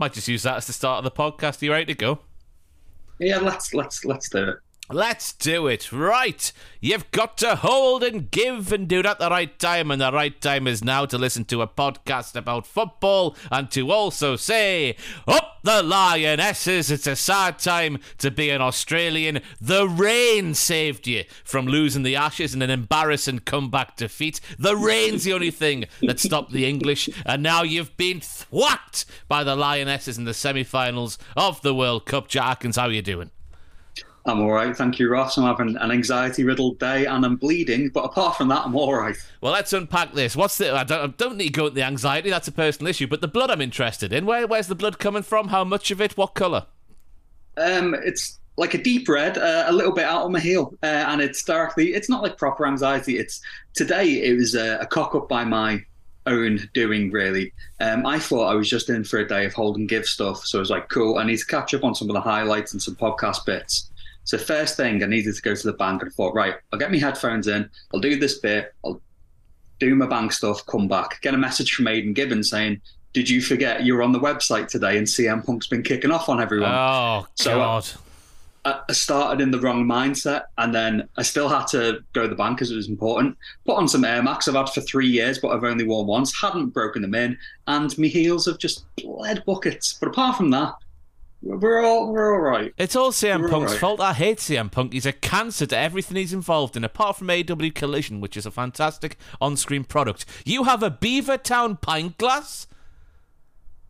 Might just use that as the start of the podcast. Are you ready to go? Yeah, let's let's let's do it. Let's do it. Right. You've got to hold and give and do it at the right time, and the right time is now to listen to a podcast about football and to also say, Up the Lionesses. It's a sad time to be an Australian. The rain saved you from losing the Ashes in an embarrassing comeback defeat. The rain's the only thing that stopped the English, and now you've been thwacked by the Lionesses in the semi finals of the World Cup. Jack, how are you doing? I'm all right, thank you, Ross. I'm having an anxiety-riddled day and I'm bleeding, but apart from that, I'm all right. Well, let's unpack this. What's the? I don't, I don't need to go into the anxiety. That's a personal issue. But the blood, I'm interested in. Where, where's the blood coming from? How much of it? What colour? Um, it's like a deep red, uh, a little bit out on my heel, uh, and it's darkly. It's not like proper anxiety. It's today. It was a, a cock up by my own doing really. Um, I thought I was just in for a day of hold and give stuff, so I was like, cool. I need to catch up on some of the highlights and some podcast bits. So first thing, I needed to go to the bank and I thought, right, I'll get my headphones in, I'll do this bit, I'll do my bank stuff, come back, get a message from Aidan Gibbons saying, "Did you forget you're on the website today and CM Punk's been kicking off on everyone?" Oh so uh, God. I, I started in the wrong mindset, and then I still had to go to the bank because it was important. Put on some Air Max I've had for three years, but I've only worn once. Hadn't broken them in, and my heels have just bled buckets. But apart from that, we're all we're all right. It's all CM We're Punk's alright. fault. I hate CM Punk. He's a cancer to everything he's involved in, apart from AEW Collision, which is a fantastic on-screen product. You have a Beavertown pint glass.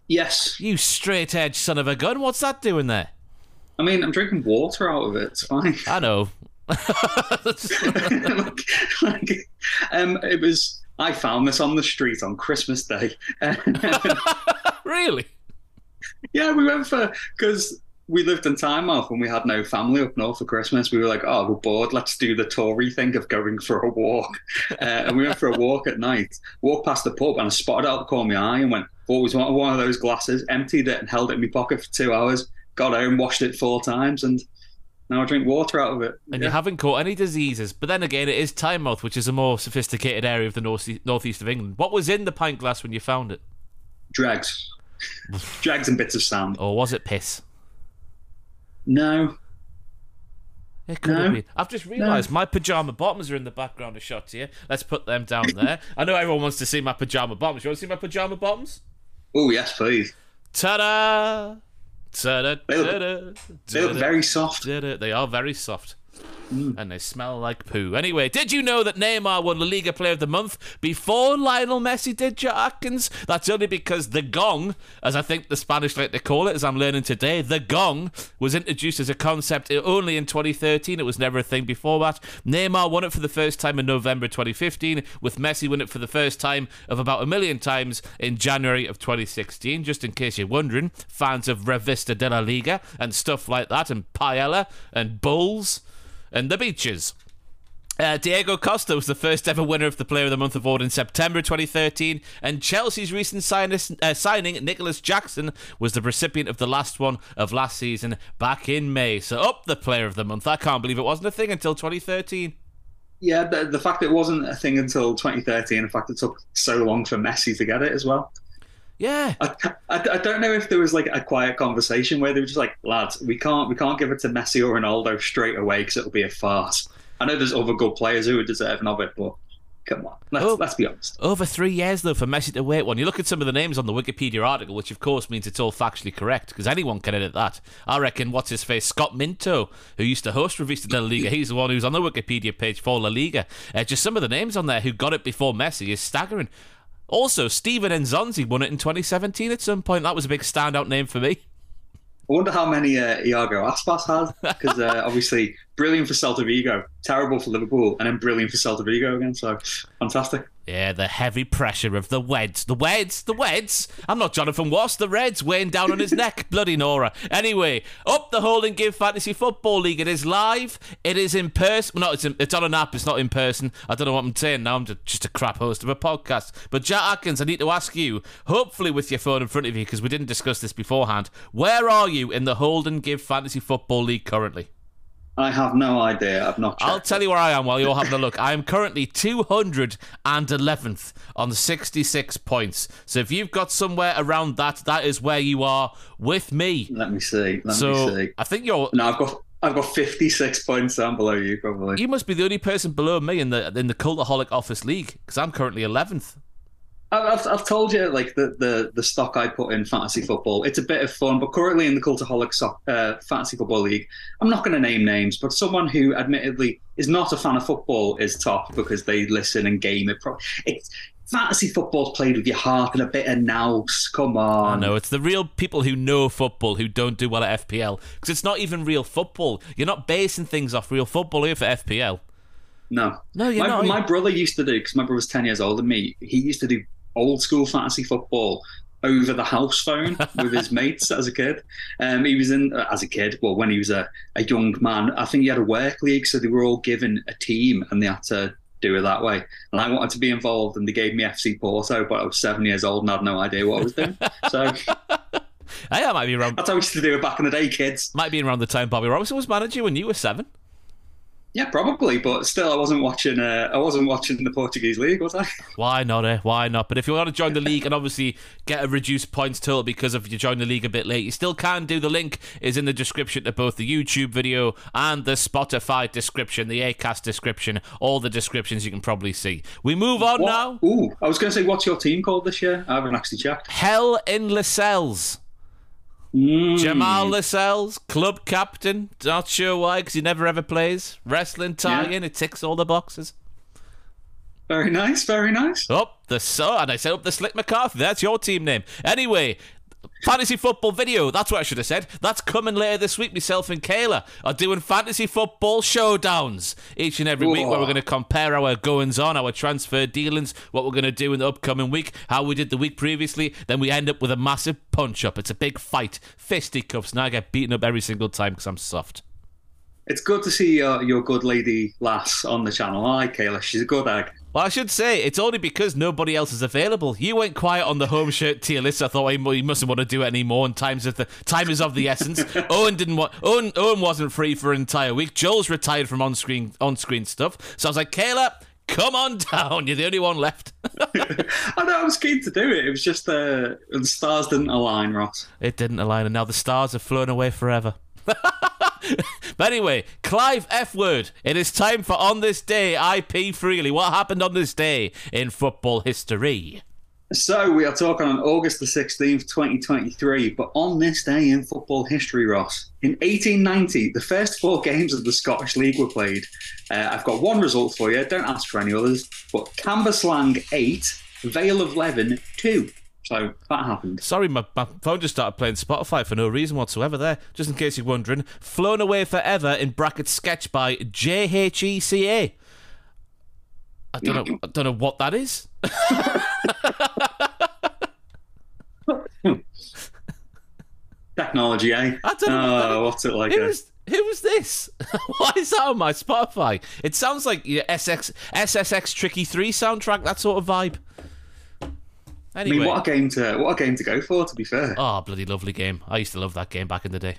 Yes, You straight edge son of a gun. What's that doing there? I mean I'm drinking water out of it. It's fine. I know. like, like, um, it was. I found this on the street on Christmas Day. really? Yeah, we went for because we lived in Tynemouth and we had no family up north for Christmas. We were like, oh, we're bored. Let's do the Tory thing of going for a walk. Uh, and we went for a walk at night. Walked past the pub and I spotted out the corner of my eye and went, always wanted one of those glasses. Emptied it and held it in my pocket for two hours. Got home, washed it four times, and now I drink water out of it. And Yeah. you haven't caught any diseases. But then again, it is Tynemouth, which is a more sophisticated area of the north northeast of England. What was in the pint glass when you found it? dregs, dregs and bits of sand. Or was it piss? No, It could have been. I've just realised my pajama bottoms are in the background of shots here. Let's put them down there. I know everyone wants to see my pajama bottoms. You want to see my pajama bottoms? oh yes, please. Ta-da! Ta-da! They look- Ta-da! They look very soft. ta-da. They are very soft. Mm. And they smell like poo. Anyway, did you know that Neymar won La Liga Player of the Month before Lionel Messi did, Joe Atkins? That's only because the gong, as I think the Spanish like to call it, as I'm learning today, the gong was introduced as a concept only in 2013. It was never a thing before that. Neymar won it for the first time in November 2015, with Messi win it for the first time of about a million times in January of 2016. Just in case you're wondering, fans of Revista de la Liga and stuff like that, and Paella and Bulls and the beaches. Uh, Diego Costa was the first ever winner of the Player of the Month award in September 2013, and Chelsea's recent sign- uh, signing, Nicolas Jackson, was the recipient of the last one of last season back in May. So, up the Player of the Month. I can't believe it wasn't a thing until 2013. Yeah, the, the fact it wasn't a thing until 2013, in fact, it took so long for Messi to get it as well. Yeah. I, I, I don't know if there was like a quiet conversation where they were just like, lads, we can't we can't give it to Messi or Ronaldo straight away because it'll be a farce. I know there's other good players who are deserving of it, but come on, let's Oh. let's be honest. Over three years, though, for Messi to wait one. You look at some of the names on the Wikipedia article, which of course means it's all factually correct, because anyone can edit that. I reckon, what's his face? Scott Minto, who used to host Revista de la Liga, he's the one who's on the Wikipedia page for La Liga. Uh, just some of the names on there who got it before Messi is staggering. Also, Steven Nzonzi won it in 2017 at some point. That was a big standout name for me. I wonder how many uh, Iago Aspas has because uh, obviously brilliant for Celta Vigo, terrible for Liverpool, and then brilliant for Celta Vigo again. So fantastic. Yeah, the heavy pressure of the Weds. The Weds, the Weds. I'm not Jonathan Wass, the Reds weighing down on his neck. Bloody Nora. Anyway, up the Hold and Give Fantasy Football League. It is live. It is in person. Well, no, it's, in, it's on an app. It's not in person. I don't know what I'm saying now. I'm just- just a crap host of a podcast. But Jack Atkins, I need to ask you, hopefully with your phone in front of you, because we didn't discuss this beforehand, where are you in the Hold and Give Fantasy Football League currently? I have no idea. I've not. I'll tell you where I am while you're having a look. I am currently 211th on 66 points. So if you've got somewhere around that, that is where you are with me. Let me see. Let so me see. I think you're. No, I've got I've got 56 points down below you, probably. You must be the only person below me in the in the Cultaholic Office League because I'm currently 11th. I've, I've told you like the, the the stock I put in fantasy football. It's a bit of fun, but currently in the Cultaholic so- uh, Fantasy Football League, I'm not going to name names, but someone who admittedly is not a fan of football is top because they listen and game it. Pro- it's fantasy football's played with your heart and a bit of nous. Come on, I know it's the real people who know football who don't do well at FPL because it's not even real football. You're not basing things off real football here for FPL. No, No, you're my, not. my brother used to do because my brother's ten years older than me. He used to do old school fantasy football over the house phone with his mates as a kid. Um, he was in uh, as a kid. Well, when he was a, a young man, I think he had a work league, so they were all given a team and they had to do it that way. And I wanted to be involved, and they gave me FC Porto, but I was seven years old and I had no idea what I was doing. So Hey, I might be around. that's how we used to do it back in the day, kids. Might be around the time Bobby Robson was manager when you were seven. Yeah, probably, but still, I wasn't watching. Uh, I wasn't watching the Portuguese league, was I? Why not? Eh? Why not? But if you want to join the league and obviously get a reduced points total because of you join the league a bit late, you still can do. The link is in the description to both the YouTube video and the Spotify description, the Acast description, all the descriptions you can probably see. We move on now. Ooh, I was going to say, what's your team called this year? I haven't actually checked. Hell in Lascelles. Mm. Jamal Lascelles, club captain. Not sure why, because he never ever plays. Wrestling tie-in, it ticks all the boxes. Very nice, very nice. Up the so, and I said up the Slick McCarthy. That's your team name. Anyway, fantasy football video. That's what I should have said. That's coming later this week. Myself and Kayla are doing fantasy football showdowns each and every week, where we're going to compare our goings on, our transfer dealings, what we're going to do in the upcoming week, how we did the week previously. Then we end up with a massive punch up. It's a big fight, fisticuffs, Now I get beaten up every single time because I'm soft. It's good to see your, your good lady lass on the channel. I like Kayla. She's a good egg. Well, I should say it's only because nobody else is available. You went quiet on the home shirt tier list. I thought he he mustn't want to do it anymore. And times of the time is of the essence. Owen didn't want. Owen, Owen wasn't free for an entire week. Joel's retired from on screen on screen stuff. So I was like, Kayla, come on down. You're the only one left. I know I was keen to do it. It was just uh, the stars didn't align, Ross. It didn't align, and now the stars have flown away forever. but anyway, Clive F word. It is time for on this day. I IP freely. What happened on this day in football history? So we are talking on August the 16th, 2023. But on this day in football history, Ross, in 1890, the first four games of the Scottish League were played. Uh, I've got one result for you. Don't ask for any others. But Cambuslang 8, Vale of Leven 2. So that happened. Sorry, my, my phone just started playing Spotify for no reason whatsoever there. Just in case you're wondering. Flown Away Forever in bracket sketch by JHECA. I don't know I don't know what that is. Technology, eh? I don't know Oh, what's it like? Who uh, who was this? Why is that on my Spotify? It sounds like your SX SSX Tricky 3 soundtrack, that sort of vibe. I mean, what a game to what a game to go for. To be fair, Oh, bloody lovely game. I used to love that game back in the day.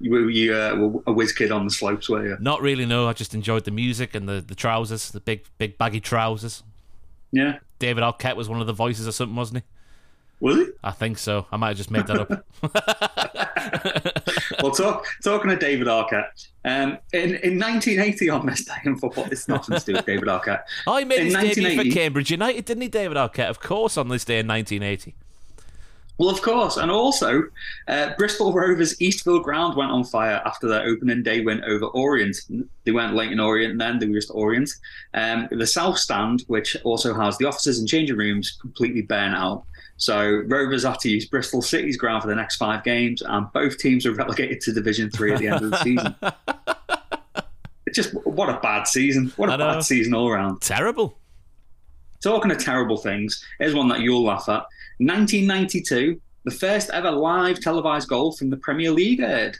you were you uh, were a whiz kid on the slopes, were you? Not really, no. I just enjoyed the music and the, the trousers, the big, big baggy trousers. Yeah, David Arquette was one of the voices or something, wasn't he? Was it? I think so. I might have just made that up. well, talk, talking to David Arquette, um, in, in 1980 on this day in football, it's nothing to do with David Arquette. Oh, he made In his debut for Cambridge United, didn't he, David Arquette? Of course, on this day in 1980. Well, of course, and also uh, Bristol Rovers Eastville ground went on fire after their opening day win over Orient. They weren't Leyton Orient then; they were just Orient. Um, the South Stand, which also has the offices and changing rooms, completely burnt out. So Rovers had to use Bristol City's ground for the next five games, and both teams are relegated to Division Three at the end of the season. It's just what a bad season! What a bad season all around. Terrible. Talking of terrible things, here's one that you'll laugh at. 1992, the first ever live televised goal from the Premier League aired.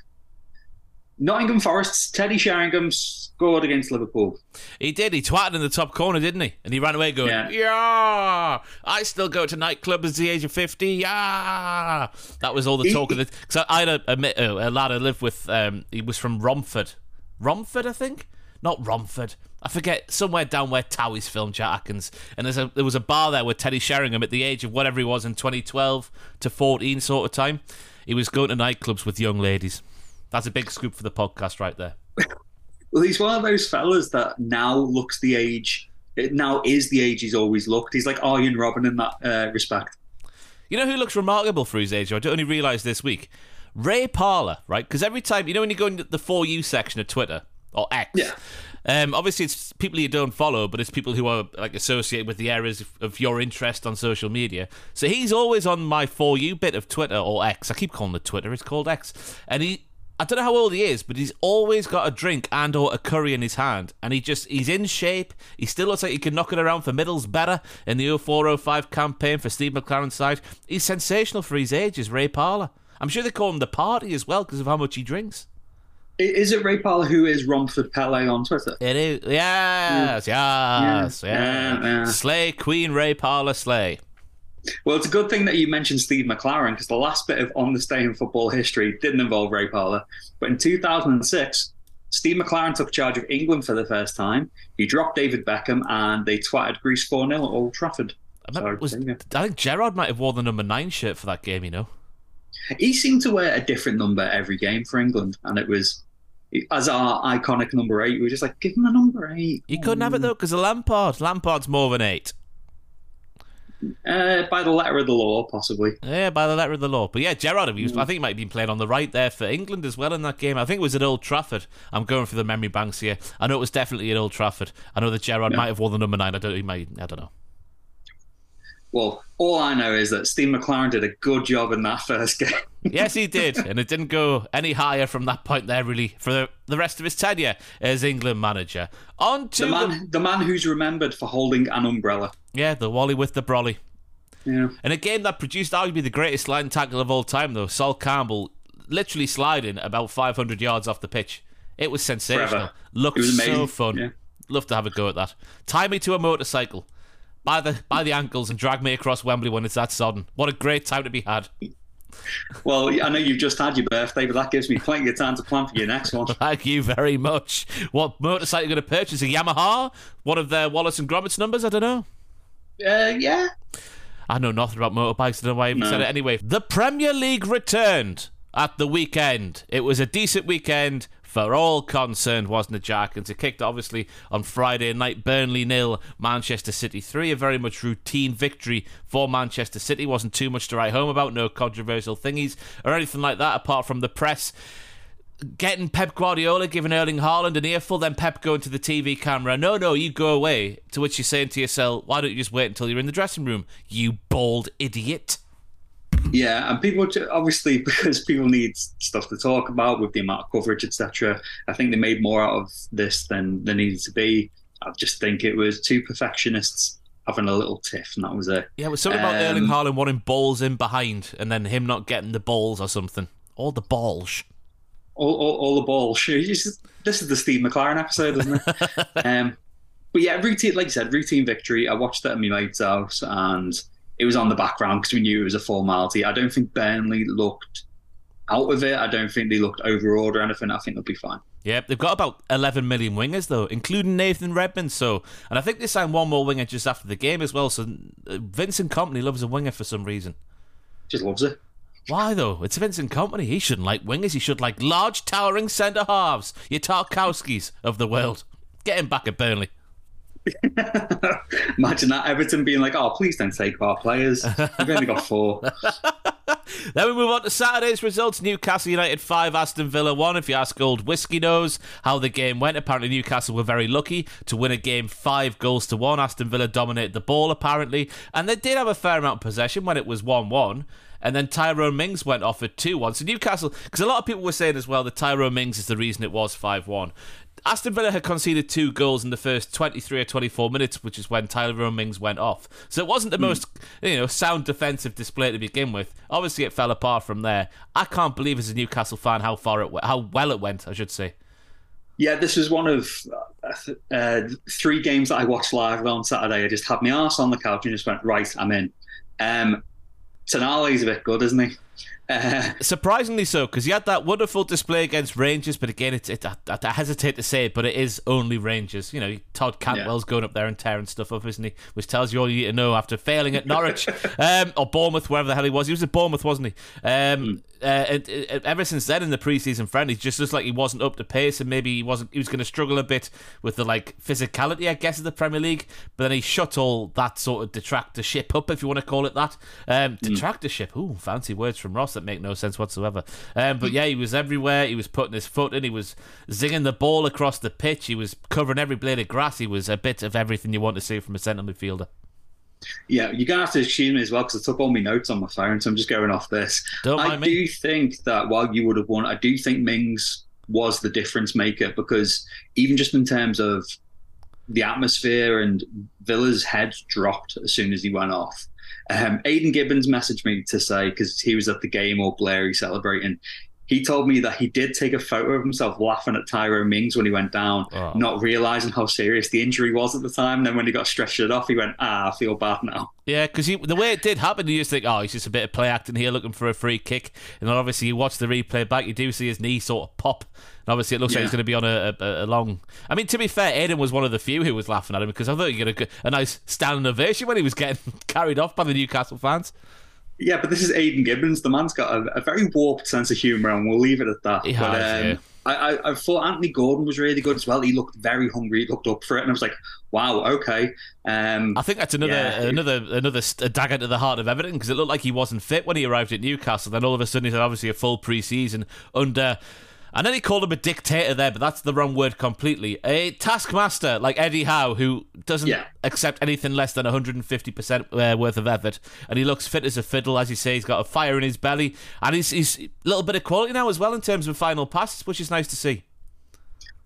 Nottingham Forest's Teddy Sheringham scored against Liverpool. He did. He twatted in the top corner, didn't he? And he ran away going, Yeah. yeah, I still go to nightclubs at the age of 50. Yeah. That was all the He- talk of it. Because I, I had a, a, mi- a lad I lived with, um, he was from Romford. Romford, I think. Not Romford. I forget somewhere down where Towie's filmed Jack Atkins, and there's a there was a bar there with Teddy Sheringham at the age of whatever he was in 2012 to 14 sort of time. He was going to nightclubs with young ladies. That's a big scoop for the podcast right there. Well, he's one of those fellas that now looks the age. It now is the age he's always looked. He's like Arjen Robben in that uh, respect. You know who looks remarkable for his age? I only realised this week. Ray Parlour, right? Because every time, you know, when you go into the For You section of Twitter or X, Yeah. um, obviously it's people you don't follow, but it's people who are like associated with the areas of, of your interest on social media. So he's always on my For You bit of Twitter or X. I keep calling it Twitter. It's called X, and he. I don't know how old he is, but he's always got a drink and or a curry in his hand, and he just he's in shape. He still looks like he can knock it around for Middlesbrough in the 0405 campaign for Steve McClaren's side. He's sensational for his age, is Ray Parlour. I'm sure they call him the party as well because of how much he drinks. Is it Ray Parlour who is Romford Pele on Twitter? It is yes, yes, yes. Yeah, yeah. Slay Queen Ray Parlour Slay. Well, it's a good thing that you mentioned Steve McClaren because the last bit of on the stay in football history didn't involve Ray Parlour. But in 2006, Steve McClaren took charge of England for the first time. He dropped David Beckham and they twatted Greece 4 0 at Old Trafford. I, So, was, I think Gerrard might have worn the number nine shirt for that game. You know. He seemed to wear a different number every game for England, and it was. As our iconic number eight, we were just like, give him a number eight. You couldn't have it though because of Lampard. Lampard's more than eight. Uh, by the letter of the law, possibly. Yeah, by the letter of the law. But yeah, Gerrard, was, Mm. I think he might have been playing on the right there for England as well in that game. I think it was at Old Trafford. I'm going through the memory banks here. I know it was definitely at Old Trafford. I know that Gerrard Yeah. might have worn the number nine. I don't. He might. I don't know. Well, all I know is that Steve McClaren did a good job in that first game. Yes, he did, and it didn't go any higher from that point there, really, for the, the rest of his tenure as England manager. On to The man, the man who's remembered for holding an umbrella. yeah, the Wally with the brolly. Yeah. In a game that produced arguably the greatest line tackle of all time, though, Sol Campbell literally sliding about 500 yards off the pitch. It was sensational. Forever. Looked It was so fun. Yeah. Love to have a go at that. Tie me to a motorcycle by the by the ankles and drag me across Wembley when it's that sodden. What a great time to be had. Well, I know you've just had your birthday, but that gives me plenty of time to plan for your next one. Thank you very much. What motorcycle are you going to purchase? A Yamaha? One of their Wallace and Gromit numbers? I don't know. Uh, yeah. I know nothing about motorbikes. I don't know why I even No. said it anyway. The Premier League returned at the weekend. It was a decent weekend for all concerned, wasn't it, Jack? And it kicked obviously on Friday night. Burnley nil, Manchester City three. A very much routine victory for Manchester City. Wasn't too much to write home about. No controversial thingies or anything like that, apart from the press getting Pep Guardiola giving Erling Haaland an earful, then Pep going to the TV camera, no, no, you go away. To which you're saying to yourself, why don't you just wait until you're in the dressing room, you bald idiot? Yeah, and people obviously because people need stuff to talk about with the amount of coverage, etc. I think they made more out of this than there needed to be. I just think it was two perfectionists having a little tiff, and that was it. Yeah, it was something about Um, Erling Haaland wanting balls in behind and then him not getting the balls or something. All the balls. All, all, all the balls. This is, this is the Steve McClaren episode, isn't it? um, but yeah, routine, like you said, routine victory. I watched that at my mate's house, and it was on the background because we knew it was a formality. I don't think Burnley looked out of it. I don't think they looked overawed or anything. I think they'll be fine. Yep, they've got about 11 million wingers, though, including Nathan Redmond. So, and I think they signed one more winger just after the game as well. So, uh, Vincent Kompany loves a winger for some reason. Just loves it. Why though? It's Vincent Kompany. He shouldn't like wingers. He should like large, towering centre halves. Your Tarkowskis of the world. Get him back at Burnley. Imagine that Everton being like, "Oh, please don't take our players. We've only got four. Then we move on to Saturday's results. Newcastle United 5, Aston Villa 1. If you ask old Whiskey knows how the game went, apparently Newcastle were very lucky to win a game 5 goals to 1. Aston Villa dominated the ball, apparently. And they did have a fair amount of possession when it was 1 1. And then Tyrone Mings went off at 2 1. So Newcastle, because a lot of people were saying as well that Tyrone Mings is the reason it was 5 1. Aston Villa had conceded two goals in the first 23 or 24 minutes, which is when Tyler Mings went off. So it wasn't the most, you know, sound defensive display to begin with. Obviously, it fell apart from there. I can't believe as a Newcastle fan how far it how well it went, I should say. Yeah, this was one of uh, uh, three games that I watched live on Saturday. I just had my arse on the couch and just went, right, I'm in. Um, Tonali's a bit good, isn't he? Surprisingly so, because he had that wonderful display against Rangers, but again, it's, it, I, I hesitate to say it, but it is only Rangers. You know, Todd Cantwell's yeah. going up there and tearing stuff up, isn't he? Which tells you all you need to know after failing at Norwich um, or Bournemouth, wherever the hell he was. He was at Bournemouth, wasn't he? Um, mm. Uh, ever since then, in the preseason friendly, just looks like he wasn't up to pace, and maybe he wasn't. He was going to struggle a bit with the like physicality, I guess, of the Premier League. But then he shut all that sort of detractor ship up, if you want to call it that. Um, mm. detractor ship. Ooh, fancy words from Ross that make no sense whatsoever. Um, but yeah, he was everywhere. He was putting his foot in. He was zinging the ball across the pitch. He was covering every blade of grass. He was a bit of everything you want to see from a centre midfielder. Yeah, you're gonna have to excuse me as well because I took all my notes on my phone, so I'm just going off this. Don't I do think that while you would have won, I do think Mings was the difference maker because even just in terms of the atmosphere and Villa's head dropped as soon as he went off. Um, Aiden Gibbons messaged me to say because he was at the game all blurry celebrating. He told me that he did take a photo of himself laughing at Tyrone Mings when he went down, oh. not realizing how serious the injury was at the time. And then when he got stretched off, he went, "Ah, I feel bad now." Yeah, because the way it did happen, you just think, "Oh, he's just a bit of play acting here, looking for a free kick." And then obviously, you watch the replay back, you do see his knee sort of pop and obviously, it looks yeah. like he's going to be on a, a, a, long. I mean, to be fair, Aiden was one of the few who was laughing at him because I thought he got a, a nice standing ovation when he was getting carried off by the Newcastle fans. Yeah, but this is Aiden Gibbons. The man's got a, a very warped sense of humour, and we'll leave it at that. He but, has, um, yeah. I, I, thought Anthony Gordon was really good as well. He looked very hungry. He looked up for it, and I was like, "Wow, okay." Um, I think that's another yeah. another another dagger to the heart of Everton because it looked like he wasn't fit when he arrived at Newcastle. Then all of a sudden, he's obviously a full pre-season under and then he called him a dictator there, but that's the wrong word completely. A taskmaster like Eddie Howe, who doesn't yeah. accept anything less than 150% uh, worth of effort. And he looks fit as a fiddle, as you say. He's got a fire in his belly. And he's, he's a little bit of quality now as well in terms of final passes, which is nice to see.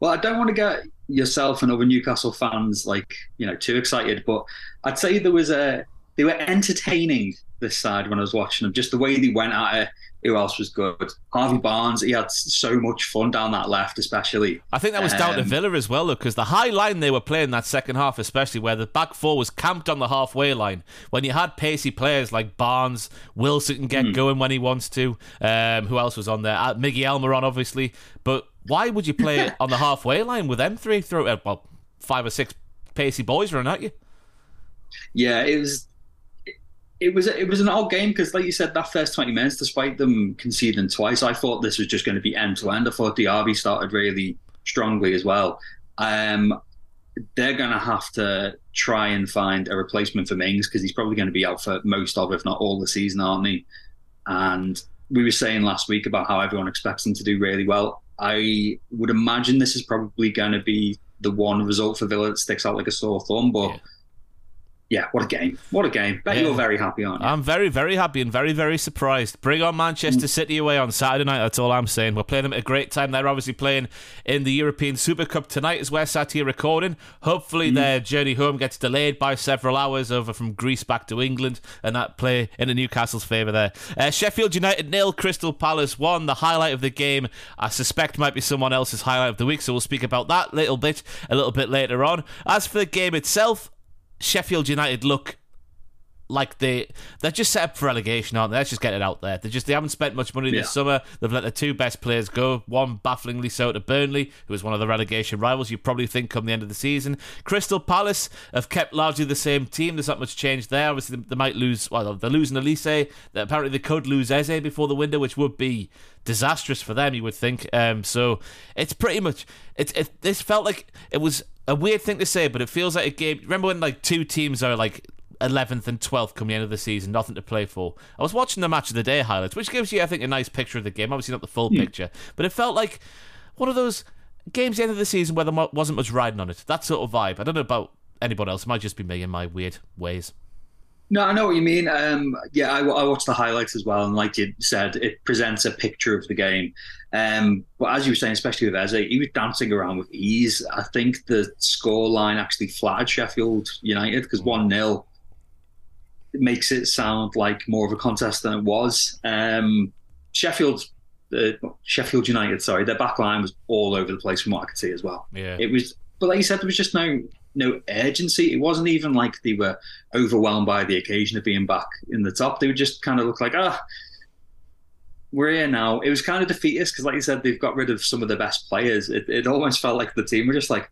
Well, I don't want to get yourself and other Newcastle fans like, you know, too excited, but I'd say there was a, they were entertaining this side when I was watching them. Just the way they went at it who else was good? Harvey Barnes. He had so much fun down that left, especially. I think that was um, down to um, Villa as well, because the high line they were playing that second half, especially where the back four was camped on the halfway line. When you had pacey players like Barnes, Wilson can get mm. going when he wants to. Um, who else was on there? Uh, Miggy Almiron, obviously. But why would you play on the halfway line with them three through? Uh, well, five or six pacey boys running at you. Yeah, it was it was it was an odd game because, like you said, that first twenty minutes, despite them conceding twice, I thought this was just going to be end to end. I thought Diaby started really strongly as well. Um, they're going to have to try and find a replacement for Mings because he's probably going to be out for most of, if not all, the season, aren't he? And we were saying last week about how everyone expects him to do really well. I would imagine this is probably going to be the one result for Villa that sticks out like a sore thumb, but. Yeah yeah, what a game. What a game. Bet yeah. you're very happy, aren't you? I'm very, very happy and very, very surprised. Bring on Manchester mm. City away on Saturday night. That's all I'm saying. We're playing them at a great time. They're obviously playing in the European Super Cup tonight, as we're sat here recording. Hopefully, mm. their journey home gets delayed by several hours over from Greece back to England, and that play in the Newcastle's favour there. Uh, Sheffield United nil, Crystal Palace one. The highlight of the game, I suspect, might be someone else's highlight of the week, so we'll speak about that little bit, a little bit later on. As for the game itself, Sheffield United look like they they're just set up for relegation, aren't they? Let's just get it out there. They just they haven't spent much money this summer. They've let their two best players go. One bafflingly so to Burnley, who is one of the relegation rivals. You probably think come the end of the season. Crystal Palace have kept largely the same team. There's not much change there. Obviously, they, they might lose. Well, they're losing Olise. Apparently, they could lose Eze before the window, which would be disastrous for them. You would think. Um, so it's pretty much. It's it, this felt like it was a weird thing to say, but it feels like a game. Remember when like two teams are like 11th and 12th coming the end of the season, nothing to play for. I was watching the match of the day highlights, which gives you, I think, a nice picture of the game. Obviously, not the full mm. picture, but it felt like one of those games the end of the season where there wasn't much riding on it. That sort of vibe. I don't know about anybody else. It might just be me in my weird ways. No, I know what you mean. Um, yeah, I, I, watched the highlights as well, and like you said, it presents a picture of the game. Um, but as you were saying, especially with Eze, he was dancing around with ease. I think the score line actually flattered Sheffield United because one 0 makes it sound like more of a contest than it was. Um, Sheffield, uh, Sheffield United, sorry, their back line was all over the place from what I could see as well. Yeah, it was. But like you said, there was just no no urgency. It wasn't even like they were overwhelmed by the occasion of being back in the top. They would just kind of look like, ah, we're here now. It was kind of defeatist because, like you said, they've got rid of some of the best players. It, it almost felt like the team were just like,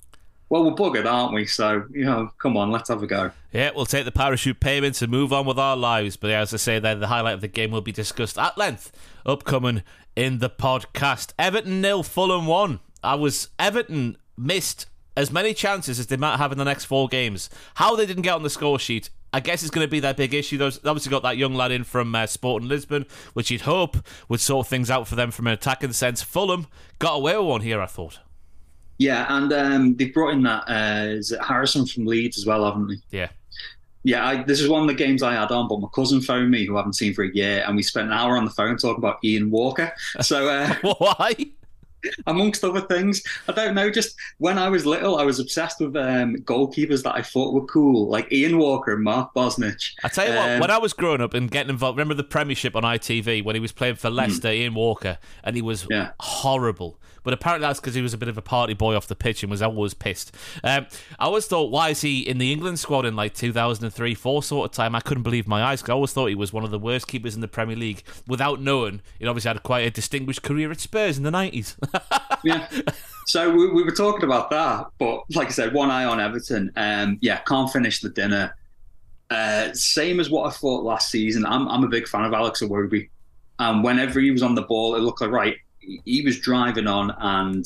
well, we're buggered, aren't we? So, you know, come on, let's have a go. Yeah, we'll take the parachute payments and move on with our lives. But as I say there, the highlight of the game will be discussed at length upcoming in the podcast. Everton nil, Fulham one. I was Everton missed as many chances as they might have in the next four games. How they didn't get on the score sheet, I guess it's going to be their big issue. They've obviously got that young lad in from uh, Sporting Lisbon, which you'd hope would sort things out for them from an attacking sense. Fulham got away with one here, I thought. Yeah, and um, they've brought in that uh, is it Harrison from Leeds as well, haven't they? Yeah. Yeah, I, this is one of the games I had on, but my cousin phoned me, who I haven't seen for a year, and we spent an hour on the phone talking about Ian Walker. So, uh, why? Amongst other things, I don't know. Just when I was little, I was obsessed with um, goalkeepers that I thought were cool, like Ian Walker and Mark Bosnich. I tell you um, what, when I was growing up and getting involved, remember the Premiership on ITV when he was playing for Leicester, mm. Ian Walker, and he was yeah. horrible. But apparently that's because he was a bit of a party boy off the pitch and was always pissed. Um, I always thought, why is he in the England squad in like 2003 4 sort of time? I couldn't believe my eyes because I always thought he was one of the worst keepers in the Premier League without knowing. He obviously had quite a distinguished career at Spurs in the 90s. yeah. So we, we, were talking about that, but like I said, one eye on Everton. Um, yeah, can't finish the dinner. Uh, same as what I thought last season. I'm, I'm a big fan of Alex Iwobi. And whenever he was on the ball, it looked like, right, he was driving on, and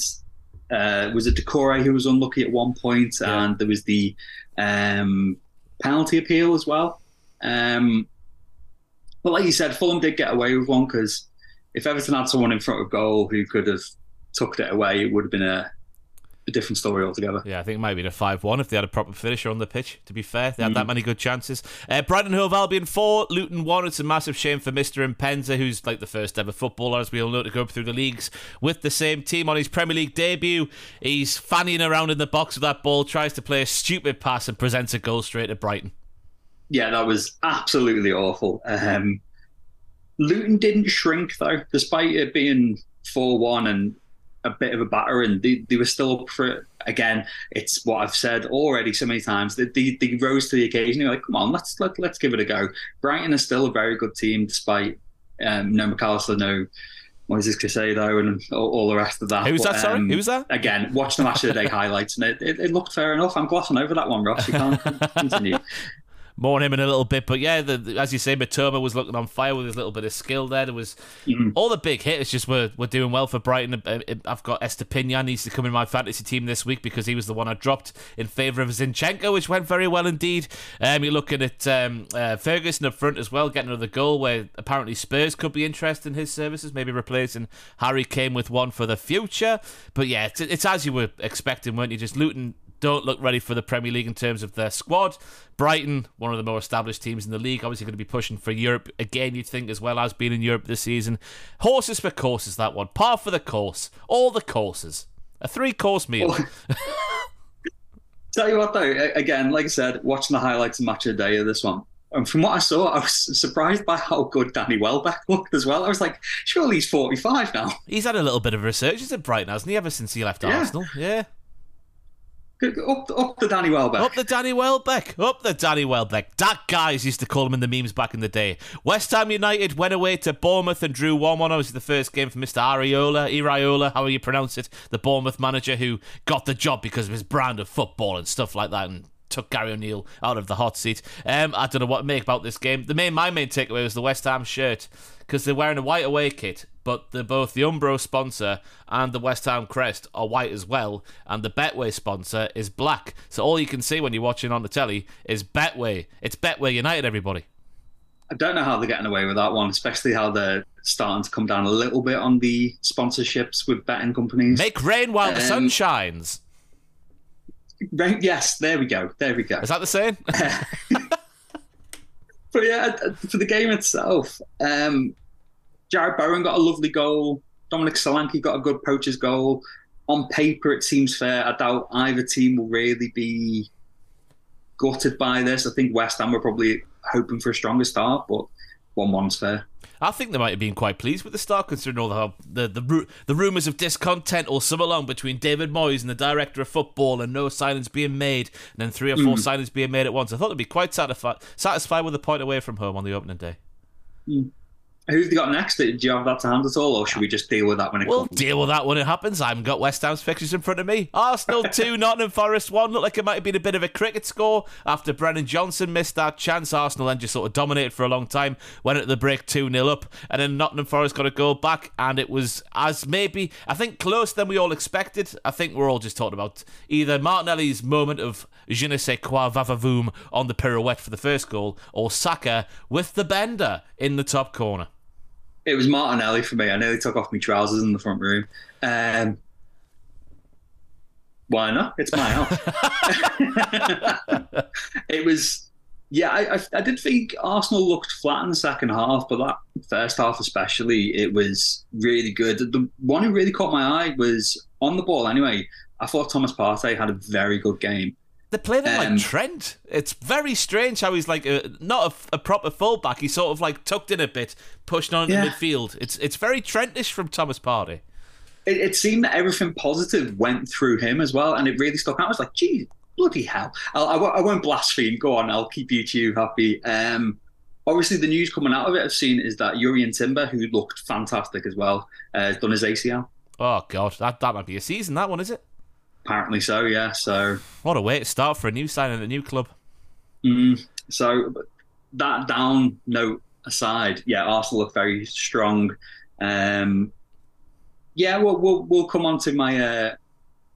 uh, was it Doucouré who was unlucky at one point, yeah. and there was the um, penalty appeal as well. Um, but like you said, Fulham did get away with one because if Everton had someone in front of goal who could have tucked it away, it would have been a a different story altogether. Yeah, I think it might have been a 5 1 if they had a proper finisher on the pitch, to be fair. They had mm. that many good chances. Uh, Brighton Hove Albion 4, Luton 1. It's a massive shame for Mr. Mpanzu, who's like the first ever footballer, as we all know, to go through the leagues with the same team on his Premier League debut. He's fanning around in the box with that ball, tries to play a stupid pass, and presents a goal straight to Brighton. Yeah, that was absolutely awful. Um, Luton didn't shrink, though, despite it being 4 1 and a bit of a batter and they, they were still up for it. Again, it's what I've said already so many times. They, they, they rose to the occasion. They're like, come on, let's let, let's give it a go. Brighton is still a very good team, despite um, no Mac Allister, no Moises Caicedo, and all, all, the rest of that. Who's that? Sorry, um, who's that? Again, watch the match of the day highlights, and it, it, it, looked fair enough. I'm glossing over that one, Ross. You can't continue more on him in a little bit. But yeah, the, the, as you say, Mitoma was looking on fire with his little bit of skill there. There was mm-hmm. all the big hitters just were, were doing well for Brighton. Uh, uh, I've got Estupiñán needs to come in my fantasy team this week because he was the one I dropped in favour of Zinchenko, which went very well indeed. Um, you're looking at um, uh, Ferguson up front as well, getting another goal where apparently Spurs could be interested in his services, maybe replacing Harry Kane with one for the future. But yeah, it's, it's as you were expecting, weren't you? Just Luton don't look ready for the Premier League in terms of their squad. Brighton, one of the more established teams in the league, obviously going to be pushing for Europe again, you'd think, as well as being in Europe this season. Horses for courses, that one. Par for the course. All the courses. A three course meal. Tell you what, though, again, like I said, watching the highlights of match of the day of this one, and from what I saw, I was surprised by how good Danny Welbeck looked as well. I was like, surely he's 45 now. He's had a little bit of resurgence at Brighton, hasn't he, ever since he left yeah. Arsenal? Yeah. Up, up the Danny Welbeck. Up the Danny Welbeck. Up the Danny Welbeck. That guys used to call him in the memes back in the day. West Ham United went away to Bournemouth and drew 1 1. Obviously, the first game for Mr. Ariola, Iriola, how you pronounce it, the Bournemouth manager who got the job because of his brand of football and stuff like that. And took Gary O'Neill out of the hot seat. Um, I don't know what to make about this game. The main, my main takeaway was the West Ham shirt because they're wearing a white away kit, but they're both the Umbro sponsor and the West Ham crest are white as well, and the Betway sponsor is black. So all you can see when you're watching on the telly is Betway. It's Betway United, everybody. I don't know how they're getting away with that one, especially how they're starting to come down a little bit on the sponsorships with betting companies. Make rain while um, the sun um, shines. Yes, there we go. There we go. Is that the same? but yeah, uh, for the game itself, um, Jarrod Bowen got a lovely goal. Dominic Solanke got a good poacher's goal. On paper, it seems fair. I doubt either team will really be gutted by this. I think West Ham were probably hoping for a stronger start, but one-one's fair. I think they might have been quite pleased with the start, considering all the the the, the rumours of discontent all summer long between David Moyes and the director of football, and no signings being made, and then three or four mm. signings being made at once. I thought they'd be quite satisfied satisfied with a point away from home on the opening day. Mm. Who've they got next? Do you have that to hand at all, or should we just deal with that when it comes? We'll comes? deal with that when it happens. I haven't got West Ham's fixtures in front of me. Arsenal 2, Nottingham Forest 1. Looked like it might have been a bit of a cricket score after Brennan Johnson missed that chance. Arsenal then just sort of dominated for a long time, went at the break 2 0 up, and then Nottingham Forest got a goal back, and it was as maybe, I think, closer than we all expected. I think we're all just talking about either Martinelli's moment of je ne sais quoi vavavoom on the pirouette for the first goal, or Saka with the bender in the top corner. It was Martinelli for me. I nearly took off my trousers in the front room. Um, why not? It's my house. it was, yeah. I, I, I did think Arsenal looked flat in the second half, but that first half especially, it was really good. The one who really caught my eye was on the ball. Anyway, I thought Thomas Partey had a very good game. They play them Um, like Trent. It's very strange how he's like a, not a, a proper fullback. He's sort of like tucked in a bit, pushed on into Yeah. midfield. It's it's very Trentish from Thomas Partey. It, it seemed that everything positive went through him as well, and it really stuck out. I was like, "Gee, bloody hell!" I'll, I, won't- I won't blaspheme. Go on, I'll keep you two happy. Um, obviously, the news coming out of it I've seen is that Jurriën Timber, who looked fantastic as well, uh, has done his ACL. Oh god, that that might be a season. That one is it? Apparently so, yeah. So, What a way to start for a new sign in a new club. mm, so that down note aside, yeah, Arsenal look very strong. Um, yeah, we'll, we'll we'll come on to my uh,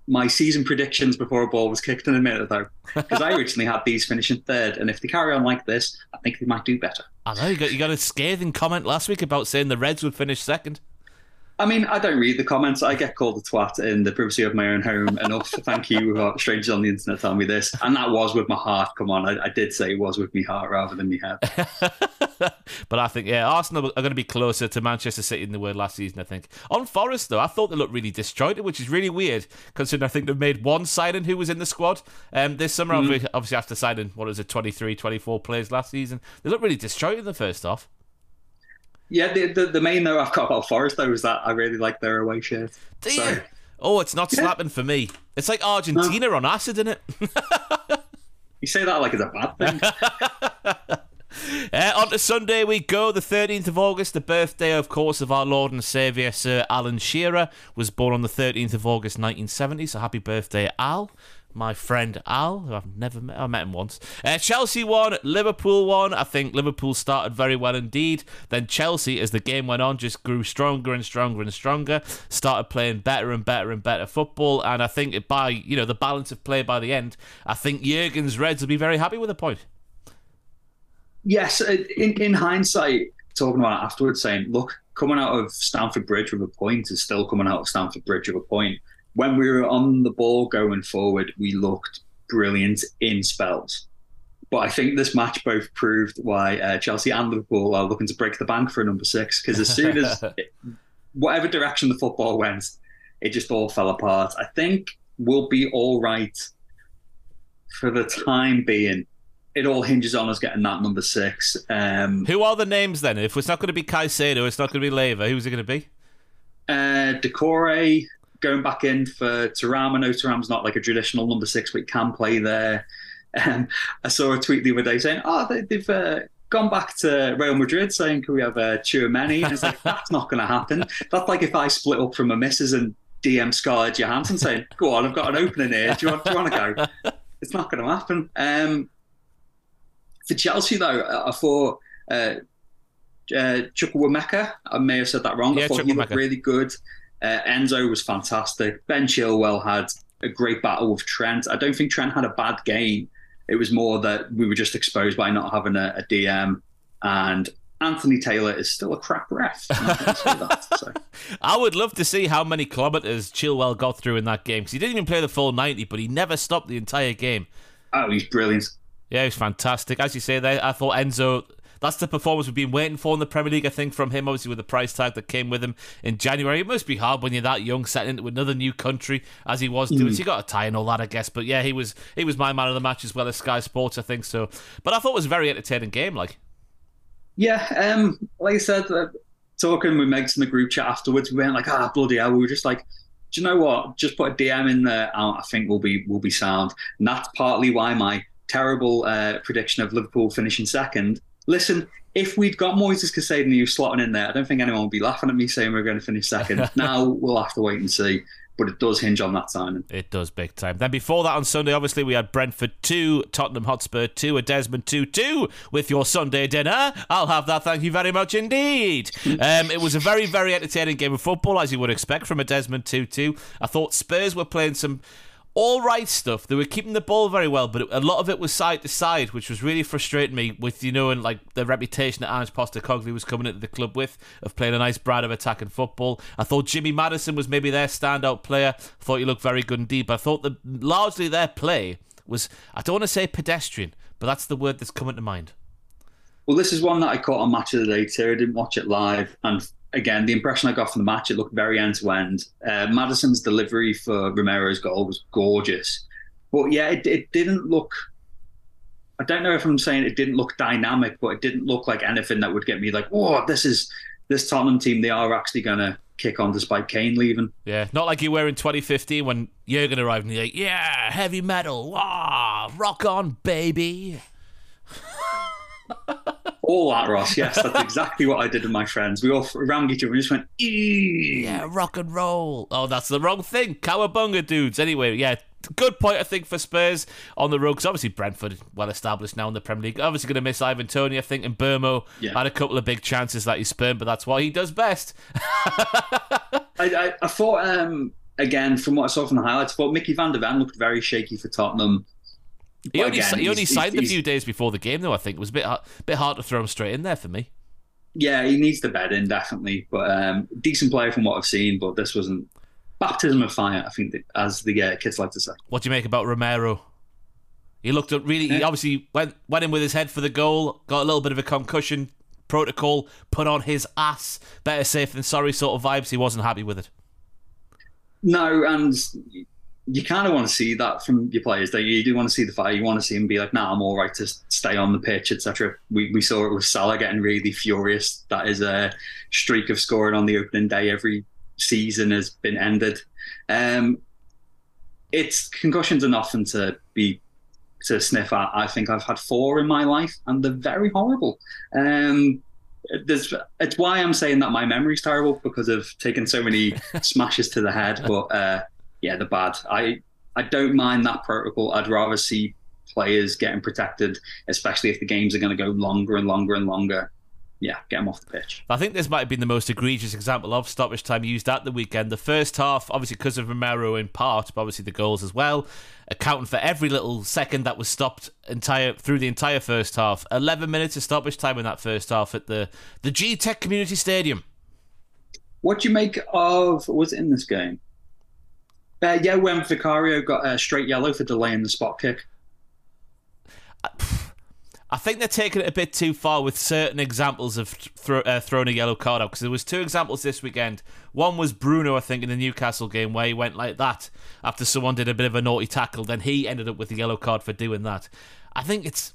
my season predictions before a ball was kicked in a minute though, because I originally had these finishing third, and if they carry on like this, I think they might do better. I know you got you got a scathing comment last week about saying the Reds would finish second. I mean, I don't read the comments. I get called a twat in the privacy of my own home enough. Thank you, uh, strangers on the internet telling me this. And that was with my heart. Come on, I, I did say it was with my heart rather than my head. but I think yeah, Arsenal are going to be closer to Manchester City than they were last season. I think on Forest though, I thought they looked really disjointed, which is really weird considering I think they've made one signing who was in the squad um, this summer. obvi- Obviously, after signing what was it, 23, 24 players last season, they looked really disjointed in the first half. Yeah, the, the, the main note I've got about Forest though is that I really like their away shirt. Do So- you? Oh, it's not Yeah. slapping for me. It's like Argentina on acid, isn't it? You say that like it's a bad thing. Uh, on to Sunday we go, the 13th of August, the birthday, of course, of our Lord and Saviour, Sir Alan Shearer, was born on the 13th of August 1970, so happy birthday, Al. My friend Al, who I've never met, I met him once. Uh, Chelsea won, Liverpool won. I think Liverpool started very well indeed. Then Chelsea, as the game went on, just grew stronger and stronger and stronger. Started playing better and better and better football. And I think by you know the balance of play by the end, I think Jurgen's Reds will be very happy with a point. yes, uh, in, in hindsight, talking about it afterwards, saying, look, coming out of Stamford Bridge with a point is still coming out of Stamford Bridge with a point. When we were on the ball going forward, we looked brilliant in spells. But I think this match both proved why uh, Chelsea and Liverpool are looking to break the bank for a number six. Because as soon as whatever direction the football went, it just all fell apart. I think we'll be all right for the time being. It all hinges on us getting that number six. Um, Who are the names then? If it's not going to be Caicedo, it's not going to be Leva. Who's it going to be? uh, Decore going back in for Taram. I know Taram's not like a traditional number six, but he can play there. Um, I saw a tweet the other day saying, "Oh, they, they've uh, gone back to Real Madrid, saying can we have uh, Tchouaméni?" And it's like that's not going to happen. That's like if I split up from a missus and DM Scarlett Johansson saying, "Go on, I've got an opening here. Do you want, do you want to go?" It's not going to happen. Um, for Chelsea, though, I I thought uh, uh, Chukwuemeka, I may have said that wrong. Yeah, I thought he looked really good. Uh, Enzo was fantastic. Ben Chilwell had a great battle with Trent. I don't think Trent had a bad game. It was more that we were just exposed by not having a, a DM. And Anthony Taylor is still a crap ref. I'm not gonna say that, so. I would love to see how many kilometres Chilwell got through in that game because he didn't even play the full 90, but he never stopped the entire game. Oh, he's brilliant. Yeah, he was fantastic. As you say there, I thought Enzo, that's the performance we've been waiting for in the Premier League, I think, from him, obviously, with the price tag that came with him in January. It must be hard when you're that young, setting into another new country, as he was doing. So you got a tie and all that, I guess. But yeah, he was he was my man of the match as well as Sky Sports, I think so. But I thought it was a very entertaining game, like. Yeah, um, like I said, uh, talking with Megs in the group chat afterwards, we weren't like, ah, bloody hell. We were just like, do you know what? Just put a DM in there. I think we'll be we'll be sound. And that's partly why my terrible uh, prediction of Liverpool finishing second. Listen, if we'd got Moises Caicedo and he was slotting in there, I don't think anyone would be laughing at me saying we're going to finish second. now we'll have to wait and see but it does hinge on that signing. It does big time. Then before that on Sunday, obviously we had Brentford two, Tottenham Hotspur two, a Desmond two two with your Sunday dinner. I'll have that. Thank you very much indeed. Um, it was a very very entertaining game of football as you would expect from a Desmond two two. I thought Spurs were playing some all right stuff. They were keeping the ball very well, but a lot of it was side to side, which was really frustrating me. With you know, and like the reputation that Ange Postecoglou was coming into the club with of playing a nice brand of attacking football. I thought Jimmy Maddison was maybe their standout player. I thought he looked very good indeed. But I thought that largely their play was I don't want to say pedestrian, but that's the word that's coming to mind. Well, this is one that I caught on Match of the Day too. I didn't watch it live, and again, the impression I got from the match, it looked very end to end. Maddison's delivery for Romero's goal was gorgeous, but yeah, it, it didn't look. I don't know if I'm saying it didn't look dynamic, but it didn't look like anything that would get me like, "Oh, this is this Tottenham team. They are actually going to kick on despite Kane leaving." Yeah, not like you were in 2015 when Jurgen arrived and you're like, "Yeah, heavy metal, ah, rock on, baby." All that, Ross. Yes, that's exactly what I did with my friends. We all rammed each other and just went, Eee! yeah, rock and roll. Oh, that's the wrong thing. Cowabunga dudes. Anyway, yeah, good point, I think, for Spurs on the road. Because obviously, Brentford, well established now in the Premier League. Obviously, going to miss Ivan Toney, I think, and Mbeumo yeah. had a couple of big chances that he spurned, but that's what he does best. I, I, I, thought, um, again, from what I saw from the highlights, I thought Micky van de Ven looked very shaky for Tottenham. He only, again, he only signed he's, a few days before the game, though. I think it was a bit hard, bit hard to throw him straight in there for me. Yeah, he needs the bed in definitely, but um, decent player from what I've seen. But this wasn't baptism of fire. I think, as the uh, kids like to say. What do you make about Romero? He looked at really. He obviously went went in with his head for the goal. Got a little bit of a concussion protocol put on his ass. Better safe than sorry sort of vibes. He wasn't happy with it. No, and you kind of want to see that from your players. That you you? do want to see the fire. You want to see them be like, "Nah, I'm all right to stay on the pitch, etc." We we saw it with Salah getting really furious. That is a streak of scoring on the opening day every season has been ended. Um, it's concussions are nothing to be to sniff at. I think I've had four in my life, and they're very horrible. Um, there's, it's why I'm saying that my memory's terrible because of taking so many smashes to the head. But uh, yeah, they're bad. I I don't mind that protocol. I'd rather see players getting protected, especially if the games are going to go longer and longer and longer. Yeah, get them off the pitch. I think this might have been the most egregious example of stoppage time used at the weekend. The first half, obviously because of Romero in part, but obviously the goals as well, accounting for every little second that was stopped entire through the entire first half. Eleven minutes of stoppage time in that first half at the the Gtech Community Stadium. What do you make of was it in this game? Uh, yeah, when Vicario got a straight yellow for delaying the spot kick. I think they're taking it a bit too far with certain examples of thro- uh, throwing a yellow card out because there was two examples this weekend. One was Bruno, I think, in the Newcastle game where he went like that after someone did a bit of a naughty tackle. Then he ended up with a yellow card for doing that. I think it's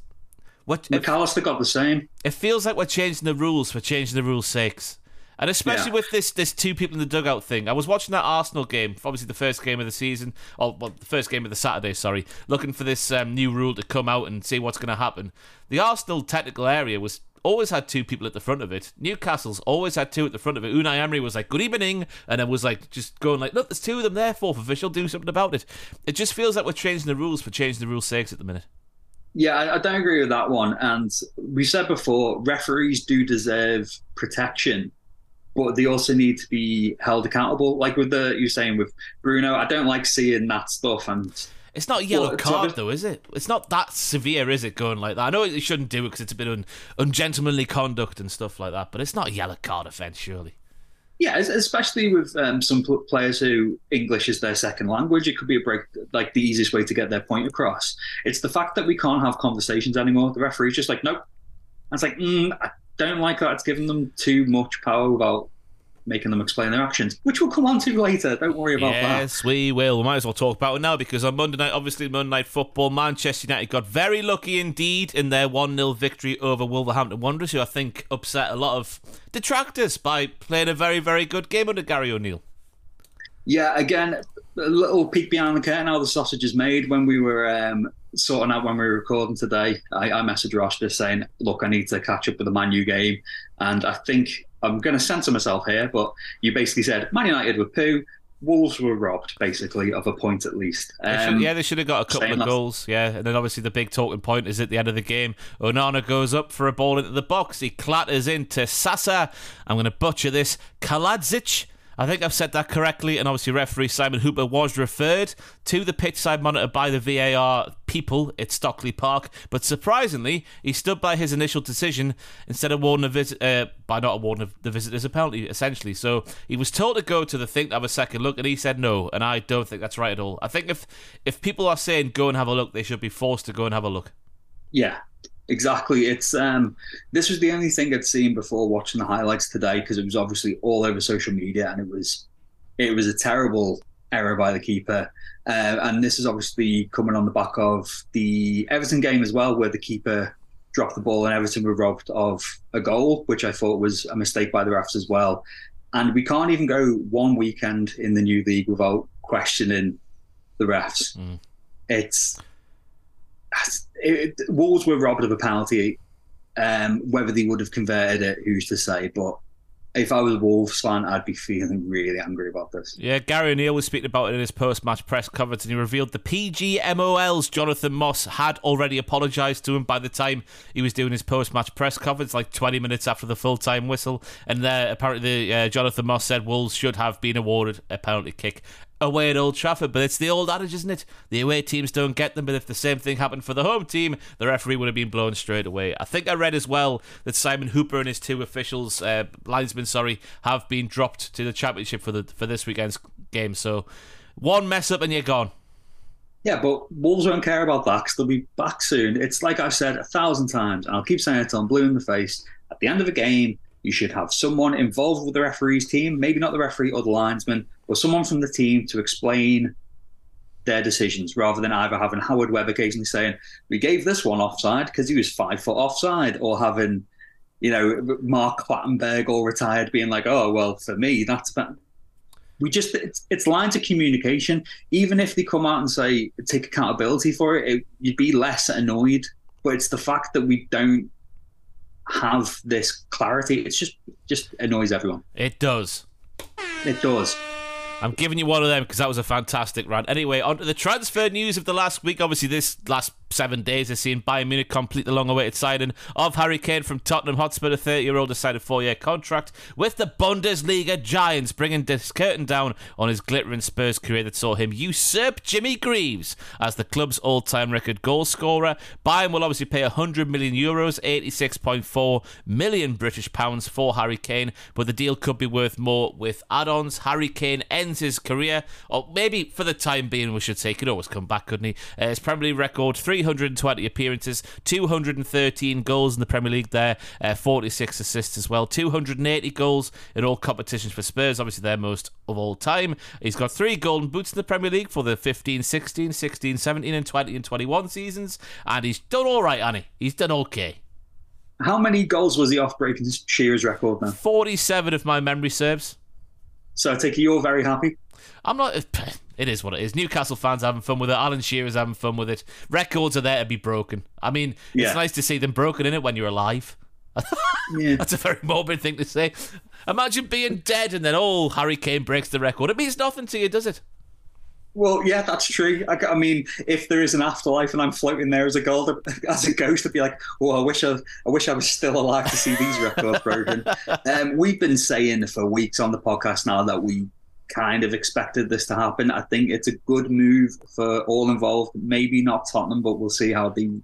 what Mac Allister got the same. It feels like we're changing the rules for changing the rules' sakes. And especially yeah. with this this two people in the dugout thing. I was watching that Arsenal game, obviously the first game of the season, or well, the first game of the Saturday, sorry, looking for this um, new rule to come out and see what's going to happen. The Arsenal technical area was always had two people at the front of it. Newcastle's always had two at the front of it. Unai Emery was like, good evening, and then was like, just going like, look, there's two of them there, fourth official, do something about it. It just feels like we're changing the rules for changing the rules' sakes at the minute. Yeah, I, I don't agree with that one. And we said before, referees do deserve protection but they also need to be held accountable. Like with the you're saying with Bruno, I don't like seeing that stuff and. It's not a yellow well, card though, is it? It's not that severe, is it? Going like that. I know you shouldn't do it because it's a bit un- ungentlemanly conduct and stuff like that. But it's not a yellow card offence, surely. Yeah, especially with um, some players who English is their second language, it could be a break, like the easiest way to get their point across. It's the fact that we can't have conversations anymore. The referee's just like, nope. And it's like, mm, I don't like that it's given them too much power without making them explain their actions, which we'll come on to later. Don't worry about yes, that. Yes, we will. We might as well talk about it now because on Monday night, obviously Monday night football, Manchester United got very lucky indeed in their 1 0 victory over Wolverhampton Wanderers, who I think upset a lot of detractors by playing a very, very good game under Gary O'Neill. Yeah, again, a little peek behind the curtain how the sausage is made when we were um, sorting out when we were recording today. I, I messaged Ross just saying, "Look, I need to catch up with the Man U game," and I think I'm going to censor myself here, but you basically said Man United were poo. Wolves were robbed, basically, of a point at least. They should- Um, yeah, they should have got a couple of goals. Yeah, and then obviously the big talking point is at the end of the game. Onana goes up for a ball into the box. He clatters into Sasa. I'm going to butcher this. Kalajdzic. I think I've said that correctly, and obviously referee Simon Hooper was referred to the pitch side monitor by the VAR people at Stockley Park, but surprisingly, he stood by his initial decision instead of awarding a visit uh, by not awarding the visitors a penalty, essentially. So he was told to go to the thing to have a second look, and he said no, and I don't think that's right at all. I think if if people are saying go and have a look, they should be forced to go and have a look. Yeah, exactly. It's um, this was the only thing I'd seen before watching the highlights today because it was obviously all over social media and it was it was a terrible error by the keeper. Uh, and this is obviously coming on the back of the Everton game as well, where the keeper dropped the ball and Everton were robbed of a goal, which I thought was a mistake by the refs as well. And we can't even go one weekend in the new league without questioning the refs. Mm. It's it, Wolves were robbed of a penalty. Um, whether they would have converted it, who's to say? But if I was Wolves fan, I'd be feeling really angry about this. Yeah, Gary O'Neill was speaking about it in his post-match press conference, and he revealed the PGMOL's Jonathan Moss had already apologised to him by the time he was doing his post-match press conference, like 20 minutes after the full-time whistle. And uh, apparently, uh, Jonathan Moss said Wolves should have been awarded a penalty kick away at Old Trafford. But it's the old adage, isn't it? The away teams don't get them, but if the same thing happened for the home team, the referee would have been blown straight away. I think I read as well that Simon Hooper and his two officials, uh, linesmen, sorry, have been dropped to the championship for the for this weekend's game. So one mess up and you're gone. Yeah, but Wolves won't care about that because they'll be back soon. It's like I've said a thousand times, and I'll keep saying it I'm blue in the face. At the end of a game, you should have someone involved with the referee's team, maybe not the referee or the linesman, but someone from the team to explain their decisions rather than either having Howard Webb occasionally saying, We gave this one offside because he was five foot offside, or having, you know, Mark Clattenburg all retired being like, Oh, well, for me, that's about. We just, it's, it's lines of communication. Even if they come out and say, take accountability for it, it you'd be less annoyed. But it's the fact that we don't have this clarity. It's just, just annoys everyone. It does. It does. I'm giving you one of them because that was a fantastic run. Anyway, on to the transfer news of the last week. Obviously, this last seven days has seen Bayern Munich complete the long-awaited signing of Harry Kane from Tottenham Hotspur, a 30-year-old decided four-year contract with the Bundesliga Giants, bringing this curtain down on his glittering Spurs career that saw him usurp Jimmy Greaves as the club's all-time record goal scorer. Bayern will obviously pay 100 million euros, 86.4 million British pounds for Harry Kane, but the deal could be worth more with add-ons. Harry Kane ends his career, or maybe for the time being, we should say, he could always come back, couldn't he? Uh, his Premier League record: 320 appearances, 213 goals in the Premier League. There, uh, 46 assists as well, 280 goals in all competitions for Spurs. Obviously, their most of all time. He's got three golden boots in the Premier League for the 15, 16, 16, 17, and 20 and 21 seasons, and he's done all right, Annie. He's done okay. How many goals was he off breaking Shearer's record now? 47 if my memory serves. So I take it you're very happy. I'm not. It is what it is. Newcastle fans having fun with it. Alan Shearer's having fun with it. Records are there to be broken. I mean, Yeah. it's nice to see them broken in it when you're alive. Yeah. That's a very morbid thing to say. Imagine being dead and then, oh, Harry Kane breaks the record. It means nothing to you, does it? Well, yeah, that's true. I, I mean, if there is an afterlife and I'm floating there as a gold, as a ghost, I'd be like, "Oh, I wish I, I wish I was still alive to see these records broken." um, we've been saying for weeks on the podcast now that we kind of expected this to happen. I think it's a good move for all involved. Maybe not Tottenham, but we'll see how the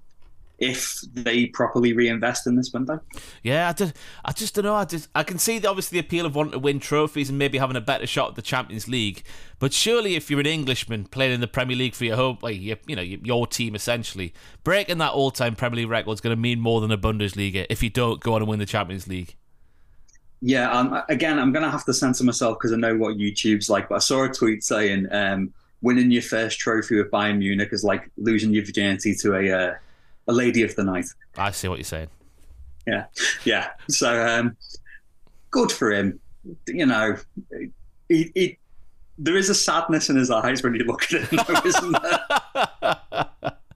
if they properly reinvest in this window. Yeah, I just, I just don't know. I just, I can see the, obviously the appeal of wanting to win trophies and maybe having a better shot at the Champions League. But surely, if you're an Englishman playing in the Premier League for your home, like your, you know, your team essentially, breaking that all-time Premier League record is going to mean more than a Bundesliga if you don't go on and win the Champions League. Yeah, um, again, I'm going to have to censor myself because I know what YouTube's like. But I saw a tweet saying um, winning your first trophy with Bayern Munich is like losing your virginity to a uh, a lady of the night. I see what you're saying. Yeah, yeah. So um, good for him. You know, he, he, there is a sadness in his eyes when you look at him, though, isn't there?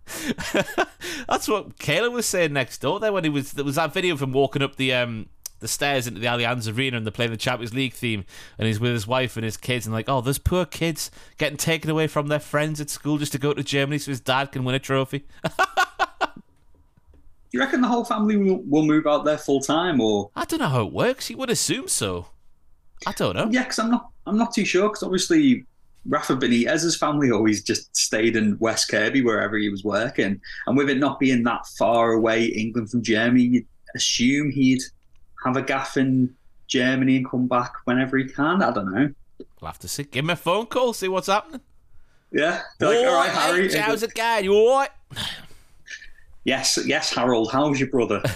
That's what Kayla was saying next door there when he was there was that video of him walking up the um the stairs into the Allianz Arena and they're playing the Champions League theme and he's with his wife and his kids and like, oh, those poor kids getting taken away from their friends at school just to go to Germany so his dad can win a trophy. Do you reckon the whole family will, will move out there full time, or I don't know how it works. You would assume so. I don't know. yeah? Because I'm not, I'm not too sure. Because obviously, Rafa Benitez's family always just stayed in West Kirby wherever he was working, and with it not being that far away, England from Germany, you'd assume he'd have a gaff in Germany and come back whenever he can. I don't know. We'll have to see. Give him a phone call, see what's happening. Yeah, They're like, all right, Harry. Hey, how's it going? You all right? Yes, yes, Harold. How's your brother?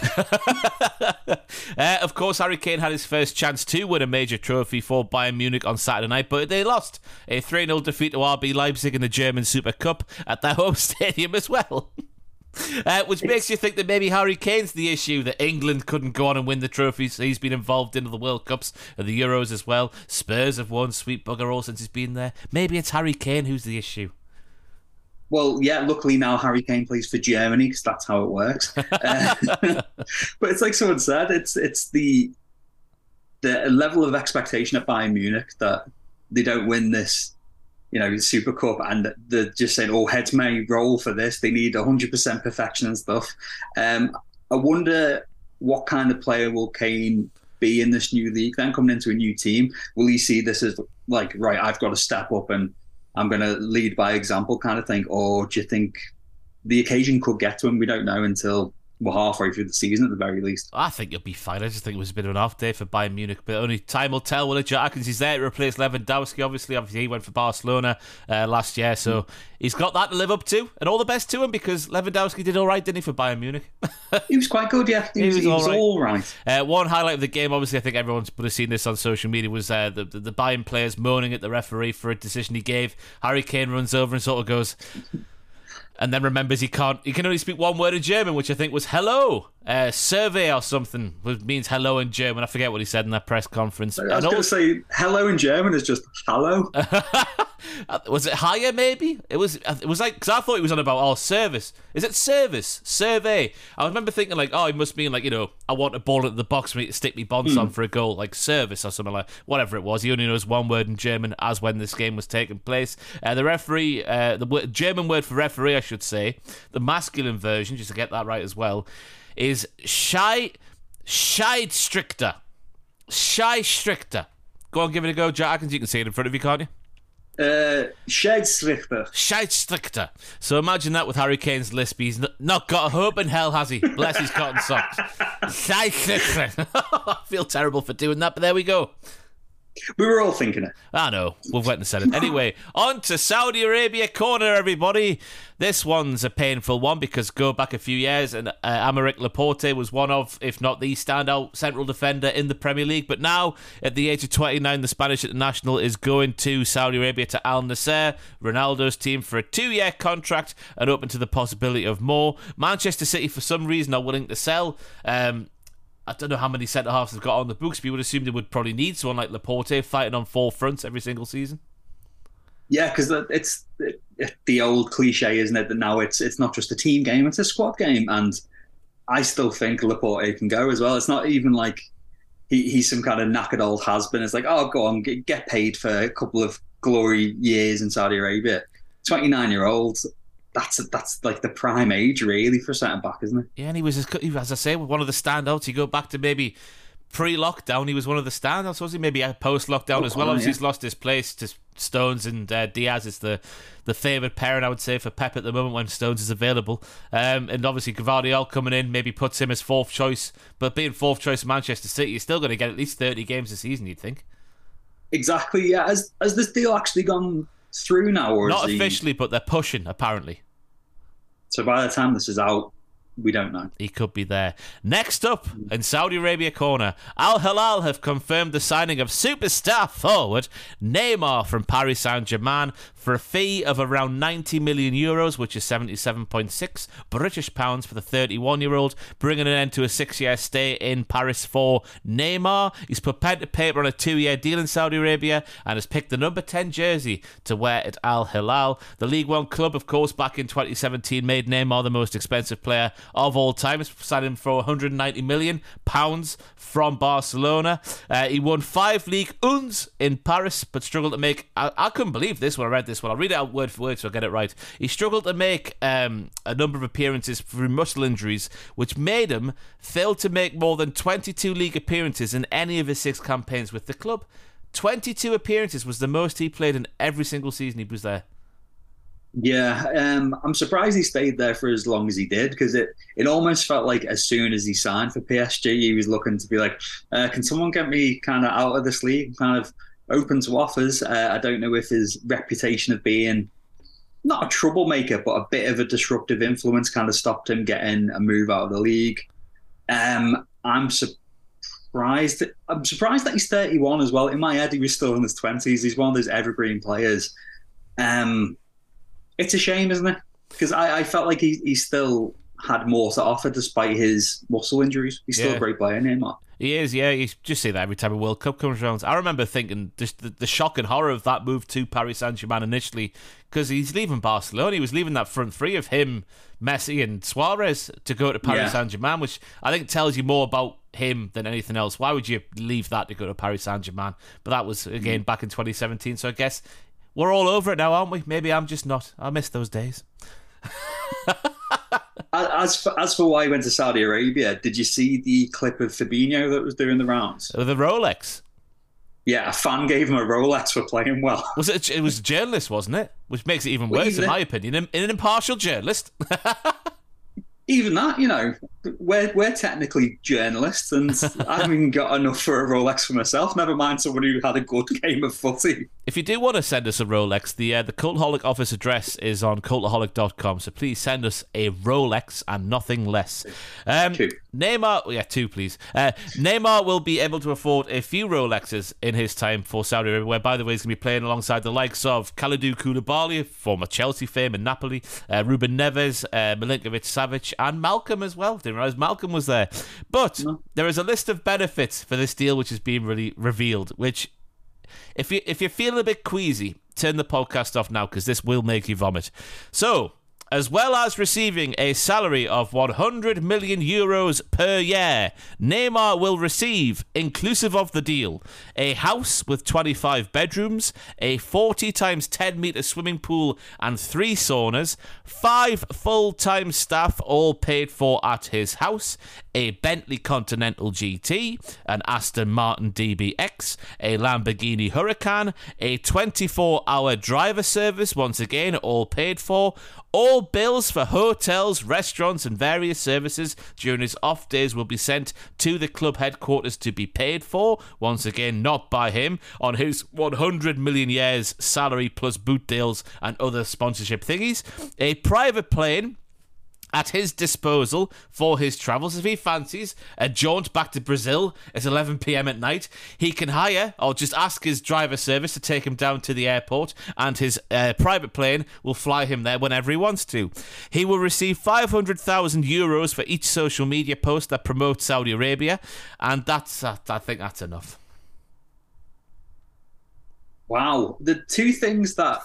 Uh, of course, Harry Kane had his first chance to win a major trophy for Bayern Munich on Saturday night, but they lost a 3 0 defeat to RB Leipzig in the German Super Cup at their home stadium as well. Uh, which makes you think that maybe Harry Kane's the issue, that England couldn't go on and win the trophies. He's been involved in the World Cups and the Euros as well. Spurs have won sweet bugger all since he's been there. Maybe it's Harry Kane who's the issue. Well, yeah. Luckily now Harry Kane plays for Germany because that's how it works. Uh, but it's like someone said, it's it's the the level of expectation at Bayern Munich that they don't win this, you know, Super Cup, and they're just saying, "Oh, heads may roll for this. They need 100% perfection and stuff." Um, I wonder what kind of player will Kane be in this new league? Then coming into a new team, will he see this as like, right? I've got to step up and I'm going to lead by example kind of thing? Or do you think the occasion could get to him? We don't know until we're halfway through the season at the very least. I think you'll be fine. I just think it was a bit of an off day for Bayern Munich, but only time will tell. Will it? Atkins is there to replace Lewandowski. Obviously, obviously he went for Barcelona uh, last year, so mm. he's got that to live up to, and all the best to him because Lewandowski did all right, didn't he, for Bayern Munich? he was quite good, yeah. He, he was, he was all right. right. Uh, one highlight of the game, obviously, I think everyone's would have seen this on social media, was uh, the, the the Bayern players moaning at the referee for a decision he gave. Harry Kane runs over and sort of goes and then remembers he can't he can only speak one word in German, which I think was hello. Uh, survey or something which means hello in German. I forget what he said in that press conference. I was going to say hello in German is just hello. was it higher? Maybe it was. It was like because I thought he was on about oh service. Is it service survey? I remember thinking like oh he must mean like you know I want a ball at the box for me to stick me bonds mm. on for a goal like service or something like whatever it was. He only knows one word in German as when this game was taking place. Uh, the referee, uh, the German word for referee, I should say, the masculine version, just to get that right as well is Shy Scheidsrichter. Scheidsrichter. Go on, give it a go, Jack. You can see it in front of you, can't you? Uh, Scheidsrichter. Scheidsrichter. So imagine that with Harry Kane's lisp. He's not got a hope in hell, has he? Bless his cotton socks. Scheidsrichter. I feel terrible for doing that, but there we go. We were all thinking it. I know. We've went and said it. Anyway, on to Saudi Arabia corner, everybody. This one's a painful one because go back a few years and uh, Aymeric Laporte was one of, if not the standout central defender in the Premier League. But now, at the age of 29, the Spanish international is going to Saudi Arabia to Al Nassr, Ronaldo's team, for a two year contract and open to the possibility of more. Manchester City, for some reason, are willing to sell. Um, I don't know how many centre halves they've got on the books, but you would assume they would probably need someone like Laporte fighting on four fronts every single season. Yeah, because it's the old cliche, isn't it? That now it's it's not just a team game; it's a squad game, and I still think Laporte can go as well. It's not even like he, he's some kind of knackered old been. It's like, oh, go on, get, get paid for a couple of glory years in Saudi Arabia. Twenty nine year old, that's that's like the prime age really for centre back, isn't it? Yeah, and he was as I say one of the standouts. You go back to maybe pre-lockdown, he was one of the standouts, was he? Maybe post-lockdown oh, as well. Obviously, yeah. he's lost his place to Stones and uh, Dias is the the favoured pairing, I would say, for Pep at the moment when Stones is available. Um, and obviously, Gvardiol coming in maybe puts him as fourth choice. But being fourth choice Manchester City, you're still going to get at least 30 games a season, you'd think. Exactly, yeah. Has, has this deal actually gone through now? Or Not officially, he... but they're pushing, apparently. So by the time this is out, we don't know. He could be there. Next up in Saudi Arabia corner, Al Hilal have confirmed the signing of superstar forward Neymar from Paris Saint Germain for a fee of around 90 million euros, which is 77.6 British pounds for the 31 year old, bringing an end to a six year stay in Paris for Neymar. He's put pen to paper on a two year deal in Saudi Arabia and has picked the number 10 jersey to wear at Al Hilal. The League One club, of course, back in 2017 made Neymar the most expensive player of all time. Signed him for 190 million pounds from Barcelona. Uh, he won five League Uns in Paris, but struggled to make. I, I couldn't believe this when I read this one. I'll read it out word for word so I get it right. He struggled to make um, a number of appearances through muscle injuries, which made him fail to make more than 22 league appearances in any of his six campaigns with the club. 22 appearances was the most he played in every single season he was there. Yeah, um, I'm surprised he stayed there for as long as he did because it, it almost felt like as soon as he signed for PSG, he was looking to be like, uh, can someone get me kind of out of this league, kind of open to offers? Uh, I don't know if his reputation of being not a troublemaker, but a bit of a disruptive influence kind of stopped him getting a move out of the league. Um, I'm surprised. I'm surprised that he's 31 as well. In my head, he was still in his 20s. He's one of those evergreen players. Um, it's a shame, isn't it? Because I, I, felt like he, he still had more to offer despite his muscle injuries. He's still yeah. a great player, Neymar. He is, yeah. You just say that every time a World Cup comes around. I remember thinking just the, the shock and horror of that move to Paris Saint Germain initially, because he's leaving Barcelona. He was leaving that front three of him, Messi, and Suarez to go to Paris yeah. Saint Germain, which I think tells you more about him than anything else. Why would you leave that to go to Paris Saint Germain? But that was again mm. back in 2017. So I guess we're all over it now, aren't we? Maybe I'm just not. I miss those days. as for, as for why he went to Saudi Arabia, did you see the clip of Fabinho that was doing the rounds? The Rolex. Yeah, a fan gave him a Rolex for playing well. Was it? It was a journalist, wasn't it? Which makes it even worse, well, in my opinion. An, an impartial journalist. even that, you know, we're we're technically journalists, and I haven't even got enough for a Rolex for myself. Never mind someone who had a good game of footy. If you do want to send us a Rolex, the uh, the Cultaholic office address is on cultaholic.com. So please send us a Rolex and nothing less. Um. Neymar, yeah, two, please. Uh, Neymar will be able to afford a few Rolexes in his time for Saudi Arabia, where, by the way, he's going to be playing alongside the likes of Kalidou Koulibaly, former Chelsea fame in Napoli, uh, Ruben Neves, uh, Milinkovic Savic, and Malcom as well. Didn't realize Malcom was there. But no. there is a list of benefits for this deal which is being really revealed, which if you if you're feeling a bit queasy, turn the podcast off now because this will make you vomit. So, as well as receiving a salary of 100 million euros per year. Neymar will receive, inclusive of the deal, a house with 25 bedrooms, a 40 times 10 meter swimming pool and three saunas, five full time staff all paid for at his house, a Bentley Continental GT, an Aston Martin DBX, a Lamborghini Huracan, a 24 hour driver service, once again, all paid for all bills for hotels, restaurants, and various services during his off days will be sent to the club headquarters to be paid for. Once again, not by him, on his 100 million years salary plus boot deals and other sponsorship thingies. A private plane at his disposal for his travels. If he fancies a jaunt back to Brazil at 11 pm at night, he can hire or just ask his driver service to take him down to the airport, and his uh, private plane will fly him there whenever he wants to. He will receive 500,000 euros for each social media post that promotes Saudi Arabia, and that's uh, I think that's enough. Wow, the two things that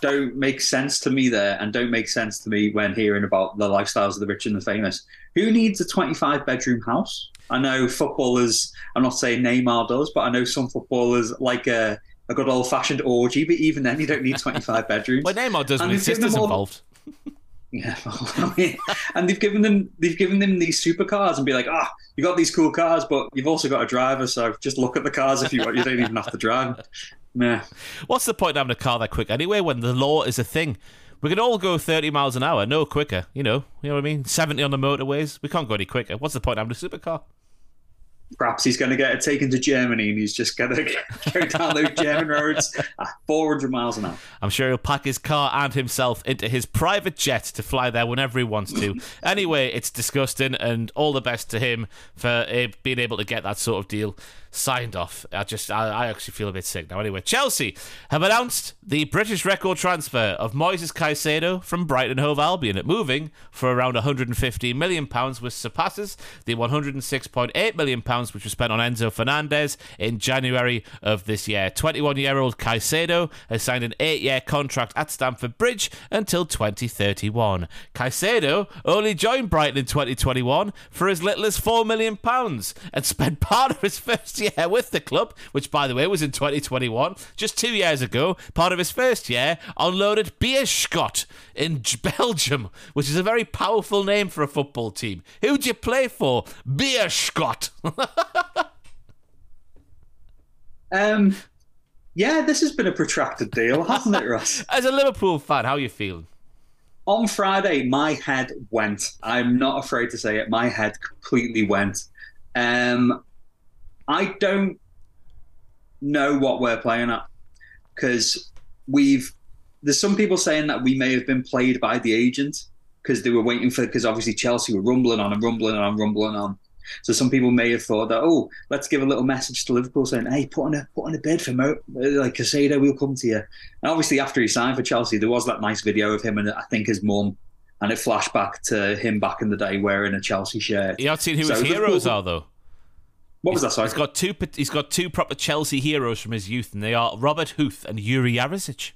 don't make sense to me there, and don't make sense to me when hearing about the lifestyles of the rich and the famous. Who needs a 25 bedroom house? I know footballers. I'm not saying Neymar does, but I know some footballers like a, a good old fashioned orgy. But even then, you don't need 25 bedrooms. well, Neymar does and with sisters all, involved. Yeah, I mean, and they've given them they've given them these supercars and be like, ah, oh, you got these cool cars, but you've also got a driver, so just look at the cars if you want. You don't even have to drive. Nah. What's the point of having a car that quick anyway when the law is a thing? We can all go 30 miles an hour, no quicker. You know, you know what I mean? 70 on the motorways. We can't go any quicker. What's the point of having a supercar? perhaps he's going to get it taken to Germany and he's just going to go down those German roads at 400 miles an hour. I'm sure he'll pack his car and himself into his private jet to fly there whenever he wants to. anyway, it's disgusting, and all the best to him for uh, being able to get that sort of deal signed off. I just, I, I, actually feel a bit sick now. Anyway, Chelsea have announced the British record transfer of Moises Caicedo from Brighton Hove Albion at moving for around 150 million pounds, which surpasses the 106.8 million pounds which was spent on Enzo Fernandez in January of this year. 21-year-old Caicedo has signed an eight-year contract at Stamford Bridge until 2031. Caicedo only joined Brighton in 2021 for as little as four million pounds and spent part of his first year with the club, which by the way was in 2021, just two years ago, part of his first year on loan at Beerschot in Belgium, which is a very powerful name for a football team. Who'd you play for? Beerschot. um, yeah, this has been a protracted deal, hasn't it, Ross? As a Liverpool fan, how are you feeling? On Friday, my head went. I'm not afraid to say it. My head completely went. Um, I don't know what we're playing at because we've. There's some people saying that we may have been played by the agent because they were waiting for because obviously Chelsea were rumbling on and rumbling on and rumbling on. So some people may have thought that oh, let's give a little message to Liverpool saying, hey, put on a put on a bid for Mo, uh, like Caicedo, we'll come to you. And obviously after he signed for Chelsea, there was that nice video of him and I think his mum. And it flashed back to him back in the day wearing a Chelsea shirt. You have seen who so his heroes are, though. What was that? Sorry, he's got two. He's got two proper Chelsea heroes from his youth, and they are Robert Huth and Yuri Jarosik.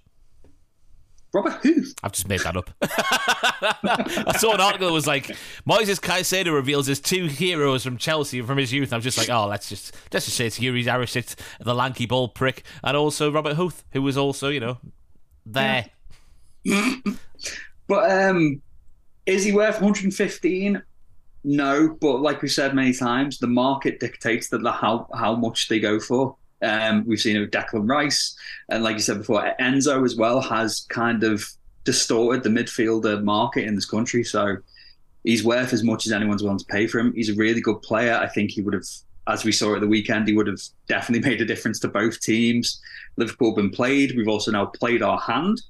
Robert Huth. I've just made that up. I saw an article that was like Moises Caicedo reveals his two heroes from Chelsea from his youth. I'm just like, oh, let's just let's just say it's Yuri Jarosik, the lanky ball prick, and also Robert Huth, who was also, you know, there. Yeah. but um, is he worth 115? No, but like we said many times, the market dictates that the, how how much they go for. Um, we've seen it with Declan Rice, and like you said before, Enzo as well has kind of distorted the midfielder market in this country. So he's worth as much as anyone's willing to pay for him. He's a really good player. I think he would have, as we saw at the weekend, he would have definitely made a difference to both teams. Liverpool have been played. We've also now played our hand.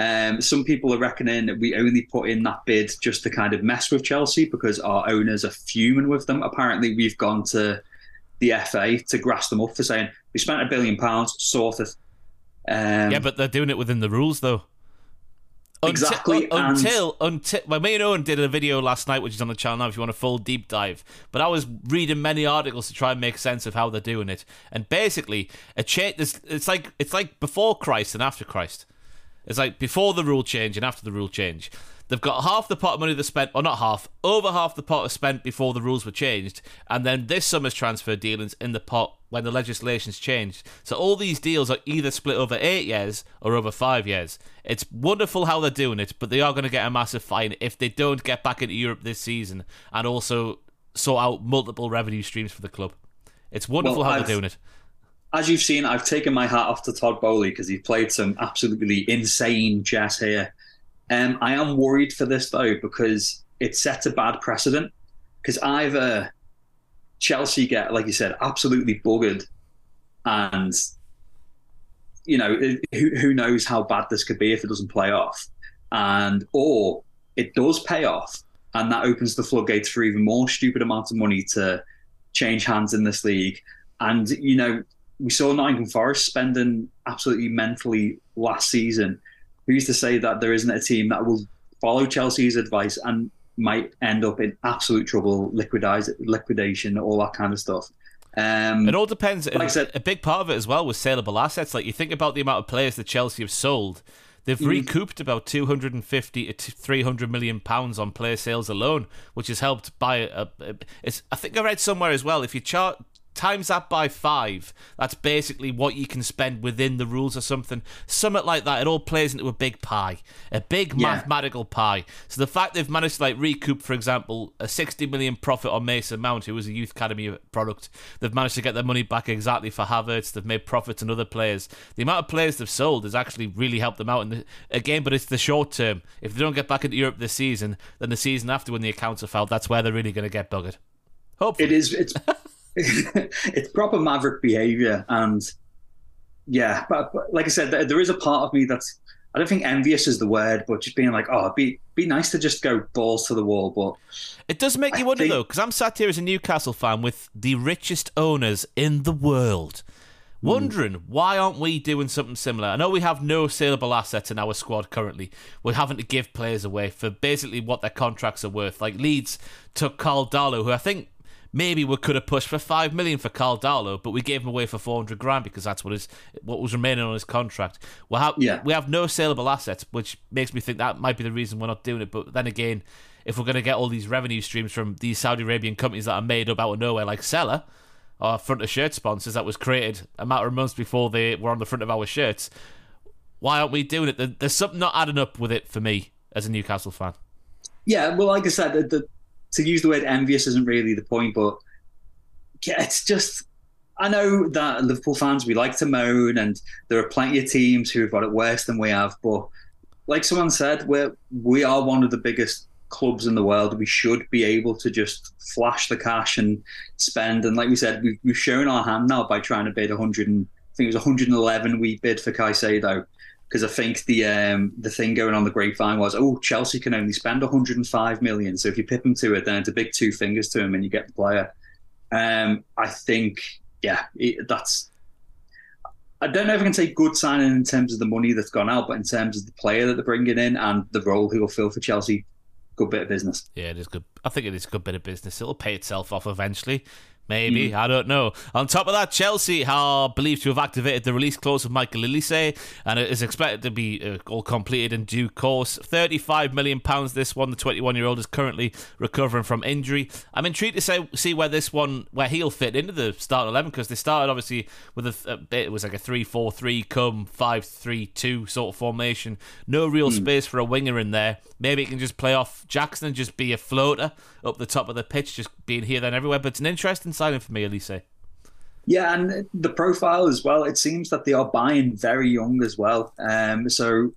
Um, some people are reckoning that we only put in that bid just to kind of mess with Chelsea because our owners are fuming with them. Apparently, we've gone to the FA to grass them up for saying we spent a billion pounds, sorted. Um, yeah, but they're doing it within the rules, though. Exactly. Until, until, me and Owen did a video last night, which is on the channel now if you want a full deep dive. But I was reading many articles to try and make sense of how they're doing it. And basically, a change. It's like it's like before Christ and after Christ. It's like before the rule change and after the rule change. They've got half the pot of money they spent, or not half, over half the pot was spent before the rules were changed, and then this summer's transfer dealings in the pot when the legislation's changed. So all these deals are either split over eight years or over five years. It's wonderful how they're doing it, but they are going to get a massive fine if they don't get back into Europe this season and also sort out multiple revenue streams for the club. It's wonderful well, how I've, they're doing it. As you've seen, I've taken my hat off to Todd Boehly because he played some absolutely insane chess here um, I am worried for this though because it sets a bad precedent. Because either Chelsea get, like you said, absolutely buggered, and you know who who knows how bad this could be if it doesn't play off, and or it does pay off, and that opens the floodgates for even more stupid amounts of money to change hands in this league. And you know, we saw Nottingham Forest spending absolutely mentally last season who's to say that there isn't a team that will follow Chelsea's advice and might end up in absolute trouble, liquidize, liquidation, all that kind of stuff. Um, it all depends. Like I said, a big part of it as well was saleable assets. Like you think about the amount of players that Chelsea have sold, they've mm. recouped about 250 to 300 million pounds on player sales alone, which has helped buy a, a, it's I think I read somewhere as well if you chart times that by five, that's basically what you can spend within the rules or something. Something like that. It all plays into a big pie, a big yeah. mathematical pie. So the fact they've managed to like recoup, for example, a 60 million profit on Mason Mount, who was a youth academy product, they've managed to get their money back exactly for Havertz. They've made profits on other players. The amount of players they've sold has actually really helped them out. And again, but it's the short term. If they don't get back into Europe this season, then the season after when the accounts are filed, that's where they're really going to get buggered. Hopefully. It is. It's it's proper maverick behavior, and yeah, but, but, like I said, there is a part of me that's I don't think envious is the word, but just being like, oh, it'd be be nice to just go balls to the wall. But it does make you I wonder think... though, because I'm sat here as a Newcastle fan with the richest owners in the world. Hmm. Wondering mm. why aren't we doing something similar? I know we have no saleable assets in our squad currently. We're having to give players away for basically what their contracts are worth. Like Leeds took Karl Darlow, who I think maybe we could have pushed for five million for Karl Darlow, but we gave him away for four hundred grand because that's what is what was remaining on his contract. We have yeah. we have no saleable assets, which makes me think that might be the reason we're not doing it. But then again, if we're going to get all these revenue streams from these Saudi Arabian companies that are made up out of nowhere, like Sela, our front of shirt sponsors that was created a matter of months before they were on the front of our shirts, why aren't we doing it? There's something not adding up with it for me as a Newcastle fan. Yeah, well, like I said, the, the to use the word envious isn't really the point, but it's just I know that Liverpool fans we like to moan, and there are plenty of teams who have got it worse than we have. But like someone said, we're we are one of the biggest clubs in the world. We should be able to just flash the cash and spend. And like we said, we've, we've shown our hand now by trying to bid 100 and I think it was 111 we bid for Caicedo because I think the um, the thing going on the grapevine was, oh, Chelsea can only spend 105 million. So if you pip him to it, then it's a big two fingers to him, and you get the player. Um, I think, yeah, it, that's. I don't know if I can say good signing in terms of the money that's gone out, but in terms of the player that they're bringing in and the role he will fill for Chelsea, good bit of business. Yeah, it is good. I think it is a good bit of business. It'll pay itself off eventually. Maybe. Mm. I don't know. On top of that, Chelsea are believed to have activated the release clause of Michael Olise, and it is expected to be uh, all completed in due course. £35 million this one. The 21 year old is currently recovering from injury. I'm intrigued to say, see where this one, where he'll fit into the start 11, because they started obviously with a, a bit, it was like a 3 4 3 come 5 3 2 sort of formation. No real mm. space for a winger in there. Maybe he can just play off Jackson and just be a floater up the top of the pitch, just being here, then everywhere. But it's an interesting signing for me, Olise. Yeah, and the profile as well. It seems that they are buying very young as well. Um, so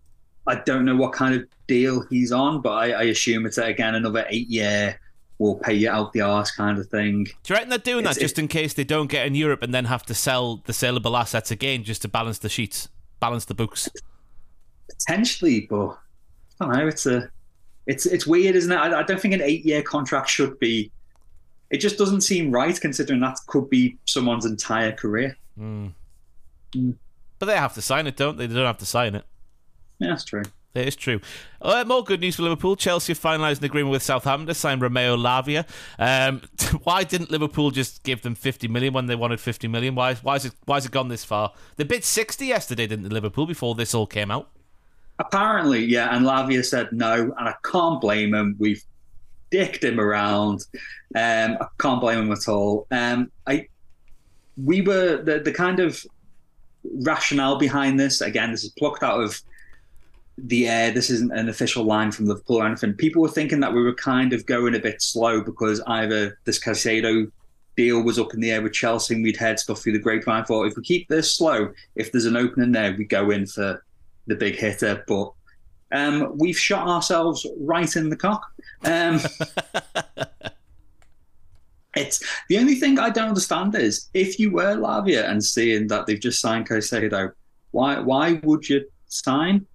I don't know what kind of deal he's on, but I, I assume it's again another eight year. We'll pay you out the arse kind of thing. Do you reckon they're doing it's, that just in case they don't get in Europe and then have to sell the saleable assets again just to balance the sheets, balance the books? Potentially, but I don't know. It's a it's it's weird, isn't it? I, I don't think an eight year contract should be. It just doesn't seem right, considering that could be someone's entire career. Mm. Mm. But they have to sign it, don't they? They don't have to sign it. Yeah, that's true. It is true. Uh, more good news for Liverpool. Chelsea finalised an agreement with Southampton to sign Romeo Lavia. Um, why didn't Liverpool just give them 50 million when they wanted 50 million? Why, why, is it, why has it gone this far? They bid 60 yesterday, didn't they, Liverpool, before this all came out? Apparently, yeah. And Lavia said no, and I can't blame him. We've dicked him around. Um, I can't blame him at all. Um, I, we were the the kind of rationale behind this. Again, this is plucked out of the air. This isn't an official line from Liverpool or anything. People were thinking that we were kind of going a bit slow because either this Caicedo deal was up in the air with Chelsea and we'd heard stuff through the grapevine. Thought if we keep this slow, if there's an opening there, we go in for the big hitter, but um, we've shot ourselves right in the cock. Um, it's the only thing I don't understand is if you were Lavia and seeing that they've just signed Caicedo, why why would you sign?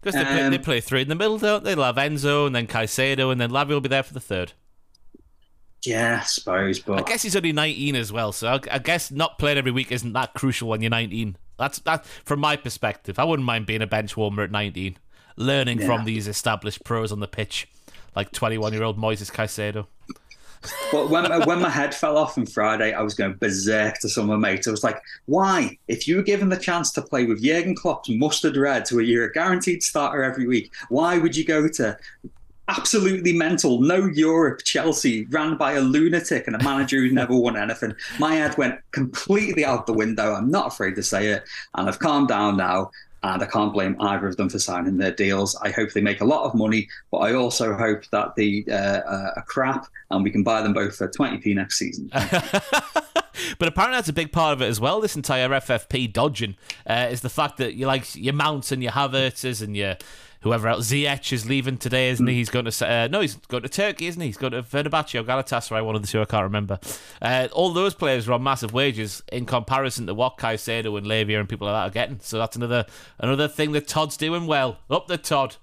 Because they, um, they, play three in the middle, don't they? They'll have Enzo and then Caicedo, and then Lavia will be there for the third. Yeah, I suppose, but I guess he's only 19 as well, so I, I guess not playing every week isn't that crucial when you're 19. That's that from my perspective. I wouldn't mind being a bench warmer at 19, learning yeah. from these established pros on the pitch, like 21 year old Moises Caicedo. But when, uh, when my head fell off on Friday, I was going berserk to some of my mates. I was like, why? If you were given the chance to play with Jurgen Klopp's mustard reds, where you're a guaranteed starter every week, why would you go to absolutely mental. No Europe, Chelsea, ran by a lunatic and a manager who never won anything. My head went completely out the window. I'm not afraid to say it. And I've calmed down now. And I can't blame either of them for signing their deals. I hope they make a lot of money, but I also hope that they uh, uh, are crap and we can buy them both for 20p next season. but apparently that's a big part of it as well. This entire FFP dodging uh, is the fact that you like your Mounts and your Havertzes and your whoever else. Ziyech is leaving today, isn't he? He's going to uh, no, he's going to Turkey, isn't he? He's going to Fenerbahce or Galatasaray, one of the two. I can't remember. Uh, all those players are on massive wages in comparison to what Caicedo and Lavia and people like that are getting. So that's another another thing that Todd's doing well. Up the Todd.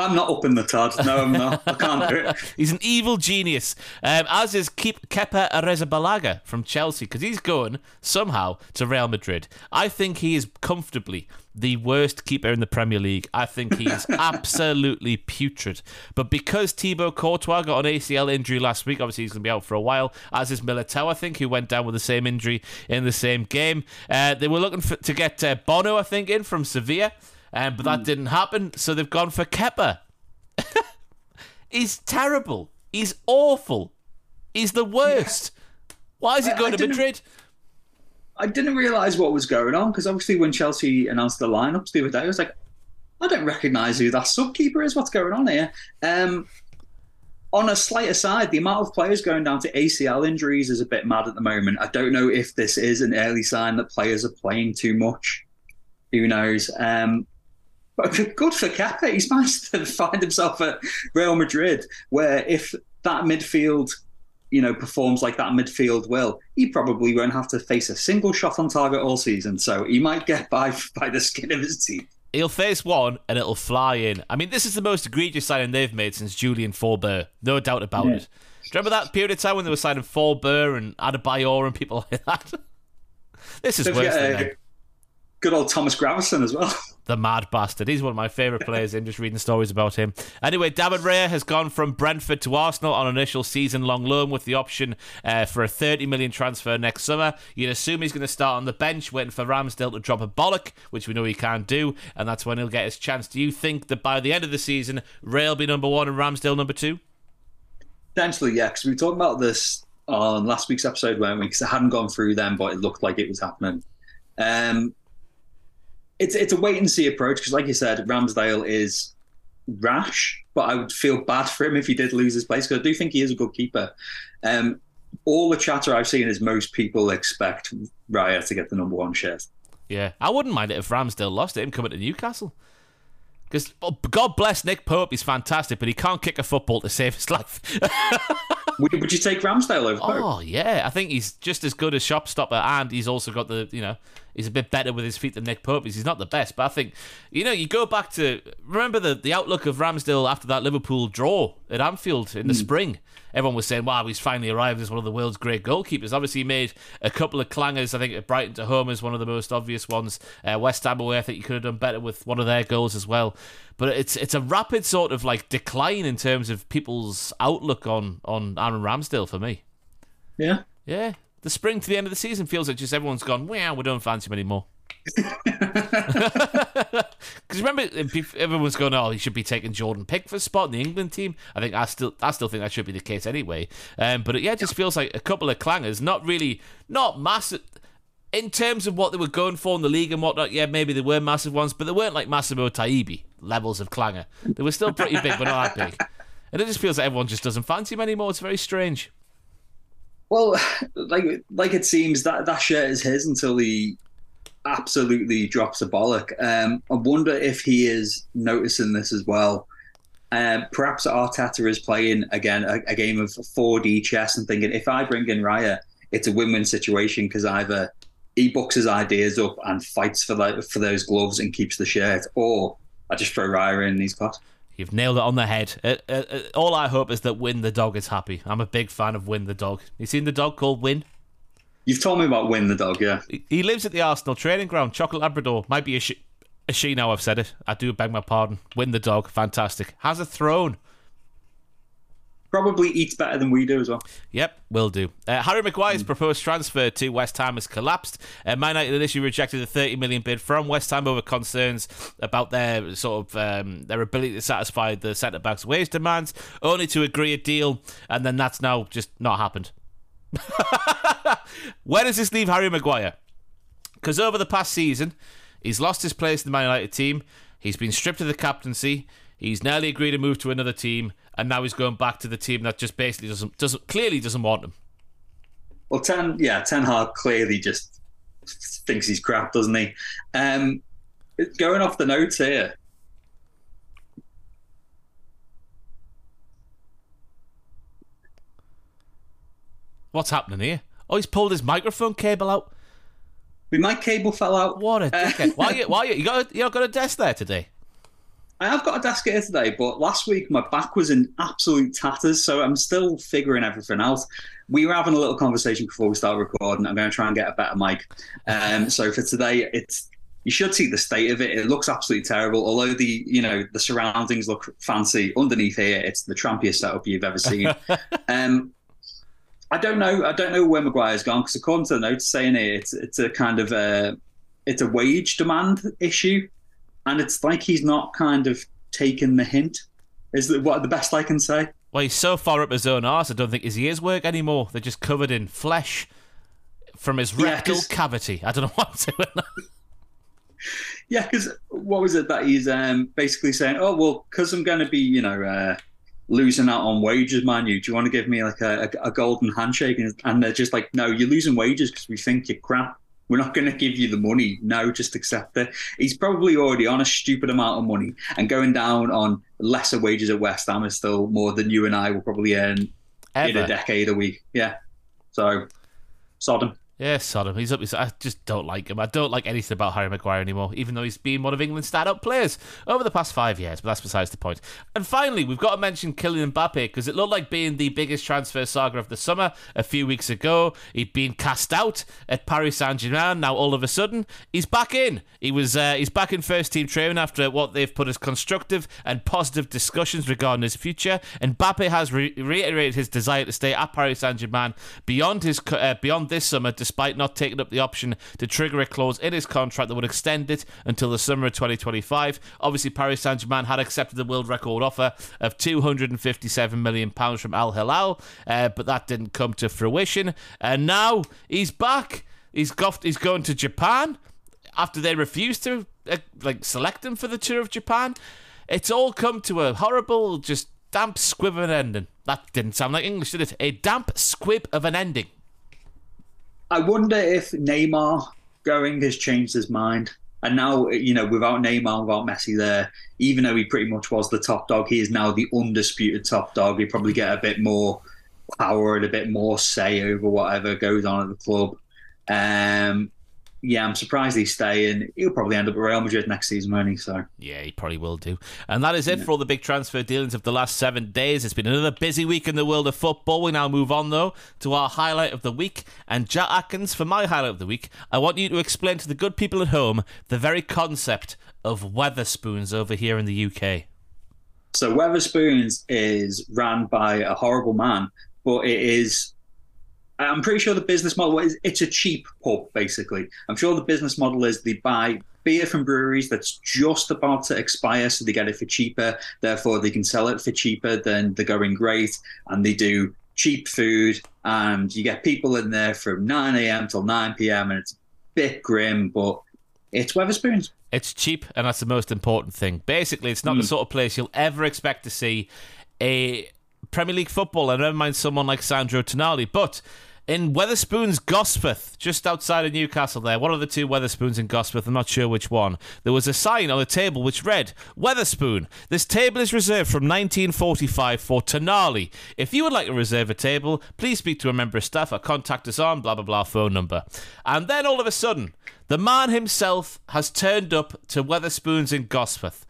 I'm not up in the Todd. No, I'm not. I can't do it. He's an evil genius. Um, as is Keep Kepa Arrizabalaga from Chelsea because he's going somehow to Real Madrid. I think he is comfortably the worst keeper in the Premier League. I think he's absolutely putrid. But because Thibaut Courtois got an ACL injury last week, obviously he's going to be out for a while, as is Militao, I think, who went down with the same injury in the same game. Uh, they were looking for, to get uh, Bono, I think, in from Sevilla. Um, but that mm. didn't happen, so they've gone for Kepa. He's terrible. He's awful. He's the worst. Yeah. Why is he going I, I to Madrid? I didn't realise what was going on because obviously when Chelsea announced the lineups the other day, I was like, I don't recognise who that subkeeper is. What's going on here? Um, on a slight aside, the amount of players going down to ACL injuries is a bit mad at the moment. I don't know if this is an early sign that players are playing too much. Who knows? Um, but good for Kepa. He's managed to find himself at Real Madrid, where if that midfield, you know, performs like that midfield will, he probably won't have to face a single shot on target all season. So he might get by by the skin of his teeth. He'll face one and it'll fly in. I mean, this is the most egregious signing they've made since Julian Faubert. No doubt about yeah. it. Do you remember that period of time when they were signing Faubert and Adebayor and people like that? this is Don't worse forget, than uh, Good old Thomas Gravesen as well. the mad bastard. He's one of my favourite players in just reading stories about him. Anyway, David Raya has gone from Brentford to Arsenal on an initial season long loan with the option uh, for a 30 million transfer next summer. You'd assume he's going to start on the bench waiting for Ramsdale to drop a bollock, which we know he can't do, and that's when he'll get his chance. Do you think that by the end of the season, Ray will be number one and Ramsdale number two? Potentially, yeah, because we were talking about this on last week's episode, weren't we? Because it hadn't gone through then, but it looked like it was happening. Um, it's it's a wait and see approach because, like you said, Ramsdale is rash, but I would feel bad for him if he did lose his place because I do think he is a good keeper. Um, all the chatter I've seen is most people expect Raya to get the number one shirt. Yeah, I wouldn't mind it if Ramsdale lost it, him coming to Newcastle. Because oh, God bless Nick Pope, he's fantastic, but he can't kick a football to save his life. would, would, you take Ramsdale over Pope? Oh yeah, I think he's just as good as Shopstopper, and he's also got the you know he's a bit better with his feet than Nick Pope is. He's not the best, but I think you know you go back to remember the the outlook of Ramsdale after that Liverpool draw at Anfield in the mm. spring everyone was saying, wow, he's finally arrived as one of the world's great goalkeepers. Obviously, he made a couple of clangers. I think at Brighton to home is one of the most obvious ones. Uh, West Ham away, I think you could have done better with one of their goals as well. But it's it's a rapid sort of like decline in terms of people's outlook on on Aaron Ramsdale for me. Yeah. Yeah. The spring to the end of the season feels like just everyone's gone, wow, we don't fancy him anymore. Because remember, everyone's going, "Oh, he should be taking Jordan Pickford's spot in the England team." I think I still, I still think that should be the case anyway. Um, but yeah, it just feels like a couple of clangers, not really, not massive in terms of what they were going for in the league and whatnot. Yeah, maybe they were massive ones, but they weren't like Massimo Taibi levels of clanger. They were still pretty big, but not that big. And it just feels like everyone just doesn't fancy him anymore. It's very strange. Well, like like it seems that that shirt is his until he absolutely drops a bollock. Um, I wonder if he is noticing this as well. Um, perhaps Arteta is playing again a, a, game of 4D chess and thinking if I bring in Raya, it's a win-win situation because either he his ideas up and fights for like, for those gloves and keeps the shirt, or I just throw Raya in and he's got. You've nailed it on the head. Uh, uh, uh, all I hope is that Win the dog is happy. I'm a big fan of Win the dog. You seen the dog called Win? You've told me about Win the dog, yeah. He lives at the Arsenal training ground, Chocolate Labrador. Might be a, she, a she now, I've said it. I do beg my pardon. Win the dog, fantastic. Has a throne. Probably eats better than we do as well. Yep, will do. Uh, Harry Maguire's mm. proposed transfer to West Ham has collapsed. Uh, Man United initially rejected the 30 million bid from West Ham over concerns about their sort of um, their ability to satisfy the centre back's wage demands, only to agree a deal, and then that's now just not happened. Where does this leave Harry Maguire? Because over the past season, he's lost his place in the Man United team. He's been stripped of the captaincy. He's nearly agreed to move to another team, and now he's going back to the team that just basically doesn't doesn't clearly doesn't want him. Well, Ten, yeah, Ten Hag clearly just thinks he's crap, doesn't he? Um, going off the notes here. What's happening here? Oh, he's pulled his microphone cable out. My cable fell out. What a dickhead! why? You, why you, you got? A, you got a desk there today? I have got a desk here today, but last week my back was in absolute tatters, so I'm still figuring everything out. We were having a little conversation before we start recording. I'm going to try and get a better mic. Um, so for today, it's you should see the state of it. It looks absolutely terrible. Although the you know the surroundings look fancy, underneath here it's the trampiest setup you've ever seen. um, I don't know. I don't know where Maguire's gone because according to the notes saying it, it's it's a kind of a it's a wage demand issue, and it's like he's not kind of taken the hint. Is what the best I can say? Well, he's so far up his own arse. I don't think his ears work anymore. They're just covered in flesh from his Yeah, rectal cavity. I don't know what to. Yeah, because what was it that he's um, basically saying? Oh well, because I'm going to be you know uh, losing out on wages, man. You do you want to give me like a, a, a golden handshake? And, and they're just like, no, you're losing wages because we think you're crap. We're not going to give you the money. No, just accept it. He's probably already on a stupid amount of money, and going down on lesser wages at West Ham is still more than you and I will probably earn in a decade a week. Yeah, so Sodom. Yeah, Sodom. He's up. His, I just don't like him. I don't like anything about Harry Maguire anymore, even though he's been one of England's stand-up players over the past five years. But that's besides the point. And finally, we've got to mention Kylian Mbappe because it looked like being the biggest transfer saga of the summer a few weeks ago. He'd been cast out at Paris Saint-Germain. Now all of a sudden, he's back in. He was uh, he's back in first team training after what they've put as constructive and positive discussions regarding his future. And Mbappe has re- reiterated his desire to stay at Paris Saint-Germain beyond his uh, beyond this summer, despite not taking up the option to trigger a clause in his contract that would extend it until the summer of 2025. Obviously, Paris Saint-Germain had accepted the world record offer of 257 million pounds from Al Hilal, uh, but that didn't come to fruition. And now he's back. He's got, he's going to Japan after they refused to uh, like select him for the tour of Japan. It's all come to a horrible, just damp squib of an ending. That didn't sound like English, did it? A damp squib of an ending. I wonder if Neymar going has changed his mind. And now, you know, without Neymar, without Messi there, even though he pretty much was the top dog, he is now the undisputed top dog. He probably get a bit more power and a bit more say over whatever goes on at the club. Um, yeah, I'm surprised he's staying. He'll probably end up at Real Madrid next season, won't he? So Yeah, he probably will do. And that is it for all the big transfer dealings of the last seven days. It's been another busy week in the world of football. We now move on, though, to our highlight of the week. And Jack Atkins, for my highlight of the week, I want you to explain to the good people at home the very concept of Wetherspoons over here in the UK. So Wetherspoons is ran by a horrible man, but it is. I'm pretty sure the business model is it's a cheap pub. Basically, I'm sure the business model is they buy beer from breweries that's just about to expire, so they get it for cheaper. Therefore, they can sell it for cheaper than the going rate, and they do cheap food, and you get people in there from 9 a.m. till 9 p.m. and it's a bit grim, but it's Wetherspoons. It's cheap, and that's the most important thing. Basically, it's not the hmm. sort of place you'll ever expect to see a Premier League football, and never mind someone like Sandro Tonali. But in Wetherspoons, Gosforth, just outside of Newcastle, there, one of the two Wetherspoons in Gosforth, I'm not sure which one, there was a sign on the table which read, Wetherspoon, this table is reserved from 1945 for Tonali. If you would like to reserve a table, please speak to a member of staff or contact us on blah blah blah phone number. And then all of a sudden, the man himself has turned up to Wetherspoons in Gosforth.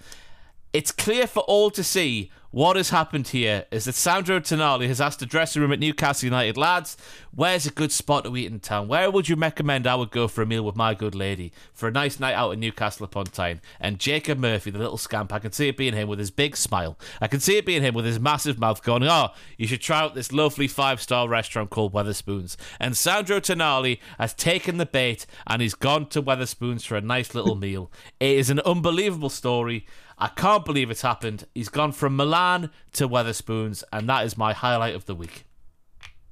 It's clear for all to see what has happened here is that Sandro Tonali has asked the dressing room at Newcastle United, lads, where's a good spot to eat in town? Where would you recommend I would go for a meal with my good lady for a nice night out in Newcastle upon Tyne? And Jacob Murphy, the little scamp, I can see it being him with his big smile. I can see it being him with his massive mouth going, oh, you should try out this lovely five star restaurant called Wetherspoons. And Sandro Tonali has taken the bait and he's gone to Wetherspoons for a nice little meal. It is an unbelievable story. I can't believe it's happened. He's gone from Milan to Wetherspoons, and that is my highlight of the week.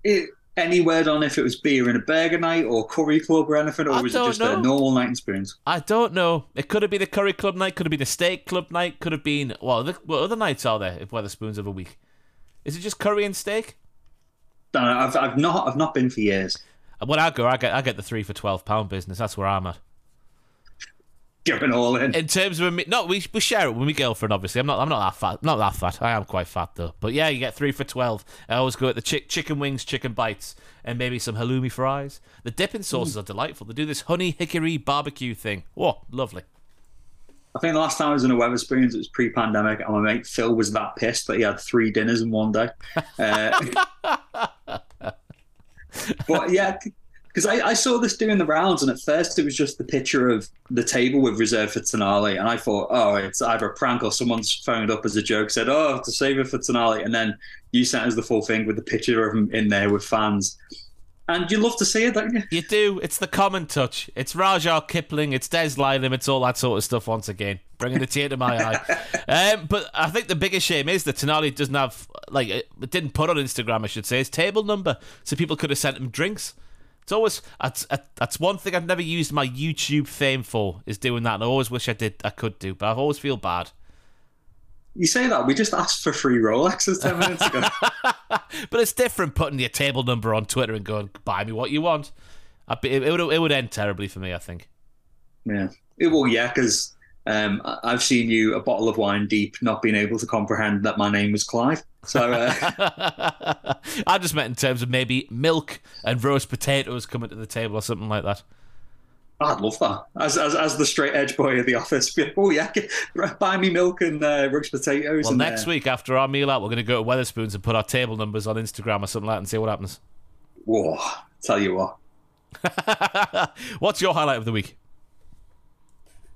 it, any word on if it was beer and a burger night or curry club or anything, or I was it just know. a normal night experience? I don't know. It could have been a curry club night, could have been a steak club night, could have been. Well, the, what other nights are there if Wetherspoons of a week? Is it just curry and steak? Don't I've, I've not I've not been for years. When I go, I get I get the three for twelve pound business. That's where I'm at. Jumping all in. In terms of a, no, we we share it with my girlfriend. Obviously, I'm not I'm not that fat. Not that fat. I am quite fat though. But yeah, you get three for twelve. I always go at the chick, chicken wings, chicken bites, and maybe some halloumi fries. The dipping sauces mm. are delightful. They do this honey hickory barbecue thing. Oh, lovely. I think the last time I was in a Wetherspoons, it was pre-pandemic, and my mate Phil was that pissed that he had three dinners in one day. Uh, but yeah, because I, I, saw this doing the rounds, and at first it was just the picture of the table with reserved for Tonali, and I thought, oh, it's either a prank or someone's phoned up as a joke, said, oh, to save it for Tonali, and then you sent us the full thing with the picture of him in there with fans. And you love to see it, don't you? You do. It's the common touch. It's Rudyard Kipling. It's Des Lynam. It's all that sort of stuff. Once again, bringing a tear to my eye. Um, but I think the biggest shame is that Tonali doesn't have like it didn't put on Instagram. I should say his table number, so people could have sent him drinks. It's always that's that's one thing I've never used my YouTube fame for is doing that, and I always wish I did I could do, but I always feel bad. You say that we just asked for free Rolexes ten minutes ago. but it's different putting your table number on Twitter and going buy me what you want. Be, it, would it would end terribly for me, I think. Yeah, it will. Yeah, because um, I've seen you a bottle of wine deep, not being able to comprehend that my name was Clive. So uh... I just meant in terms of maybe milk and roast potatoes coming to the table or something like that. I'd love that. As, as, as the straight edge boy of the office, oh yeah, buy me milk and uh, roast potatoes. Well, and, next uh, week after our meal out, we're going to go to Wetherspoons and put our table numbers on Instagram or something like that and see what happens. Whoa! Tell you what. What's your highlight of the week?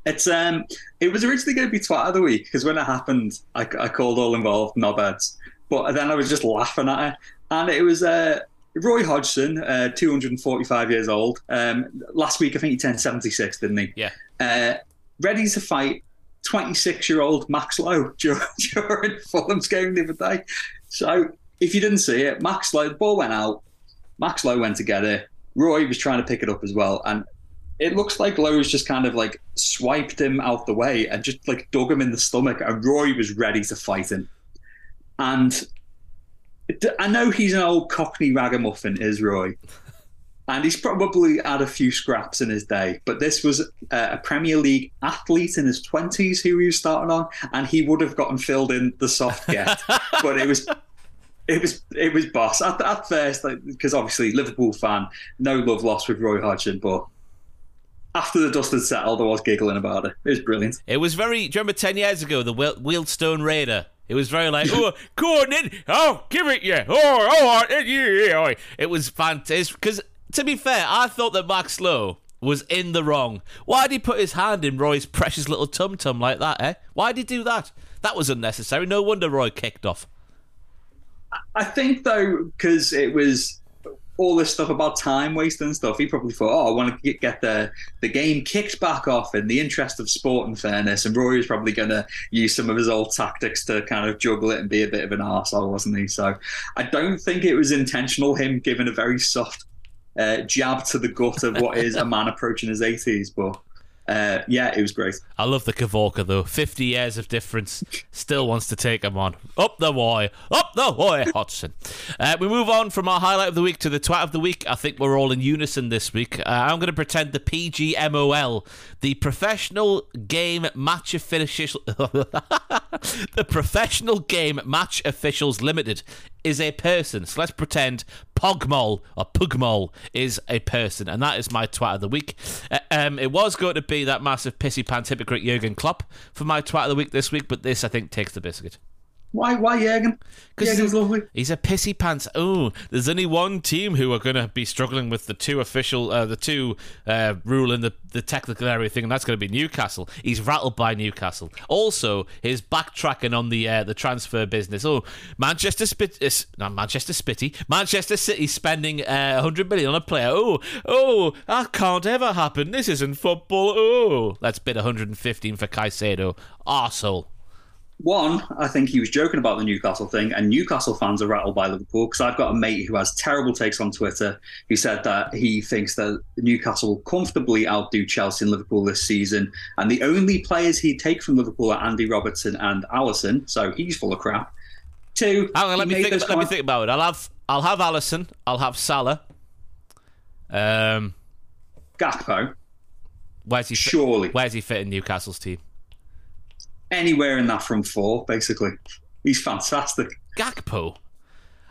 It's um, it was originally going to be twat of the week because when it happened, I, I called all involved knobheads, but then I was just laughing at it, and it was uh, Roy Hodgson, uh, 245 years old. Um, last week, I think he turned 76, didn't he? Yeah. Uh, ready to fight 26 year old Max Lowe during, during Fulham's game the other day. So, if you didn't see it, Max Lowe, the ball went out. Max Lowe went to get it. Roy was trying to pick it up as well. And it looks like Lowe's just kind of like swiped him out the way and just like dug him in the stomach. And Roy was ready to fight him. And I know he's an old Cockney ragamuffin, is Roy. And he's probably had a few scraps in his day, but this was a Premier League athlete in his 20s who he was starting on, and he would have gotten filled in the soft get. but it was it was it was boss at, at first because like, obviously Liverpool fan, no love lost with Roy Hodgson, but after the dust had settled, I was giggling about it. It was brilliant. It was very. Do you remember ten years ago the Wealdstone Raider? It was very like, oh, go on in. Oh, give it yeah. Oh, oh, yeah, yeah. It was fantastic. Because, to be fair, I thought that Max Lowe was in the wrong. Why did he put his hand in Roy's precious little tum tum like that, eh? Why did he do that? That was unnecessary. No wonder Roy kicked off. I think, though, because it was all this stuff about time wasting and stuff, he probably thought, "Oh, I want to get the the game kicked back off in the interest of sport and fairness." And Rory was probably going to use some of his old tactics to kind of juggle it and be a bit of an arsehole, wasn't he? So I don't think it was intentional. Him giving a very soft uh, jab to the gut of what is a man approaching his 80s, but uh, yeah, it was great. I love the Kavorka though. Fifty years of difference, still wants to take him on. Up the way, up the way, Hodgson. Uh, we move on from our highlight of the week to the twat of the week. I think we're all in unison this week. Uh, I'm going to pretend the PGMOL, the Professional Game Match Official, the Professional Game Match Officials Limited, is a person. So let's pretend Pogmol or Pugmol is a person, and that is my twat of the week. Uh, um, it was going to be that massive pissy pants hypocrite Jurgen Klopp for my twat of the week this week, but this I think takes the biscuit. Why? Why Jurgen? Because he's lovely. He's a pissy pants. Oh, there's only one team who are going to be struggling with the two official, uh, the two uh, rule in the the technical area thing, and that's going to be Newcastle. He's rattled by Newcastle. Also, his backtracking on the uh, the transfer business. Oh, Manchester Spit, uh, not Manchester Spitty, Manchester City spending uh, 100 million on a player. Oh, oh, that can't ever happen. This isn't football. Oh, let's bid 115 for Caicedo. Arsehole one, I think he was joking about the Newcastle thing, and Newcastle fans are rattled by Liverpool because I've got a mate who has terrible takes on Twitter who said that he thinks that Newcastle will comfortably outdo Chelsea and Liverpool this season, and the only players he'd take from Liverpool are Andy Robertson and Alisson, so he's full of crap. Two, Hang on, let me think. About, let me think about it. I'll have I'll have Alisson. I'll have Salah. Um, Gakpo, where's he? Fit, surely where's he fit in Newcastle's team? Anywhere in that front four, basically. He's fantastic. Gakpo.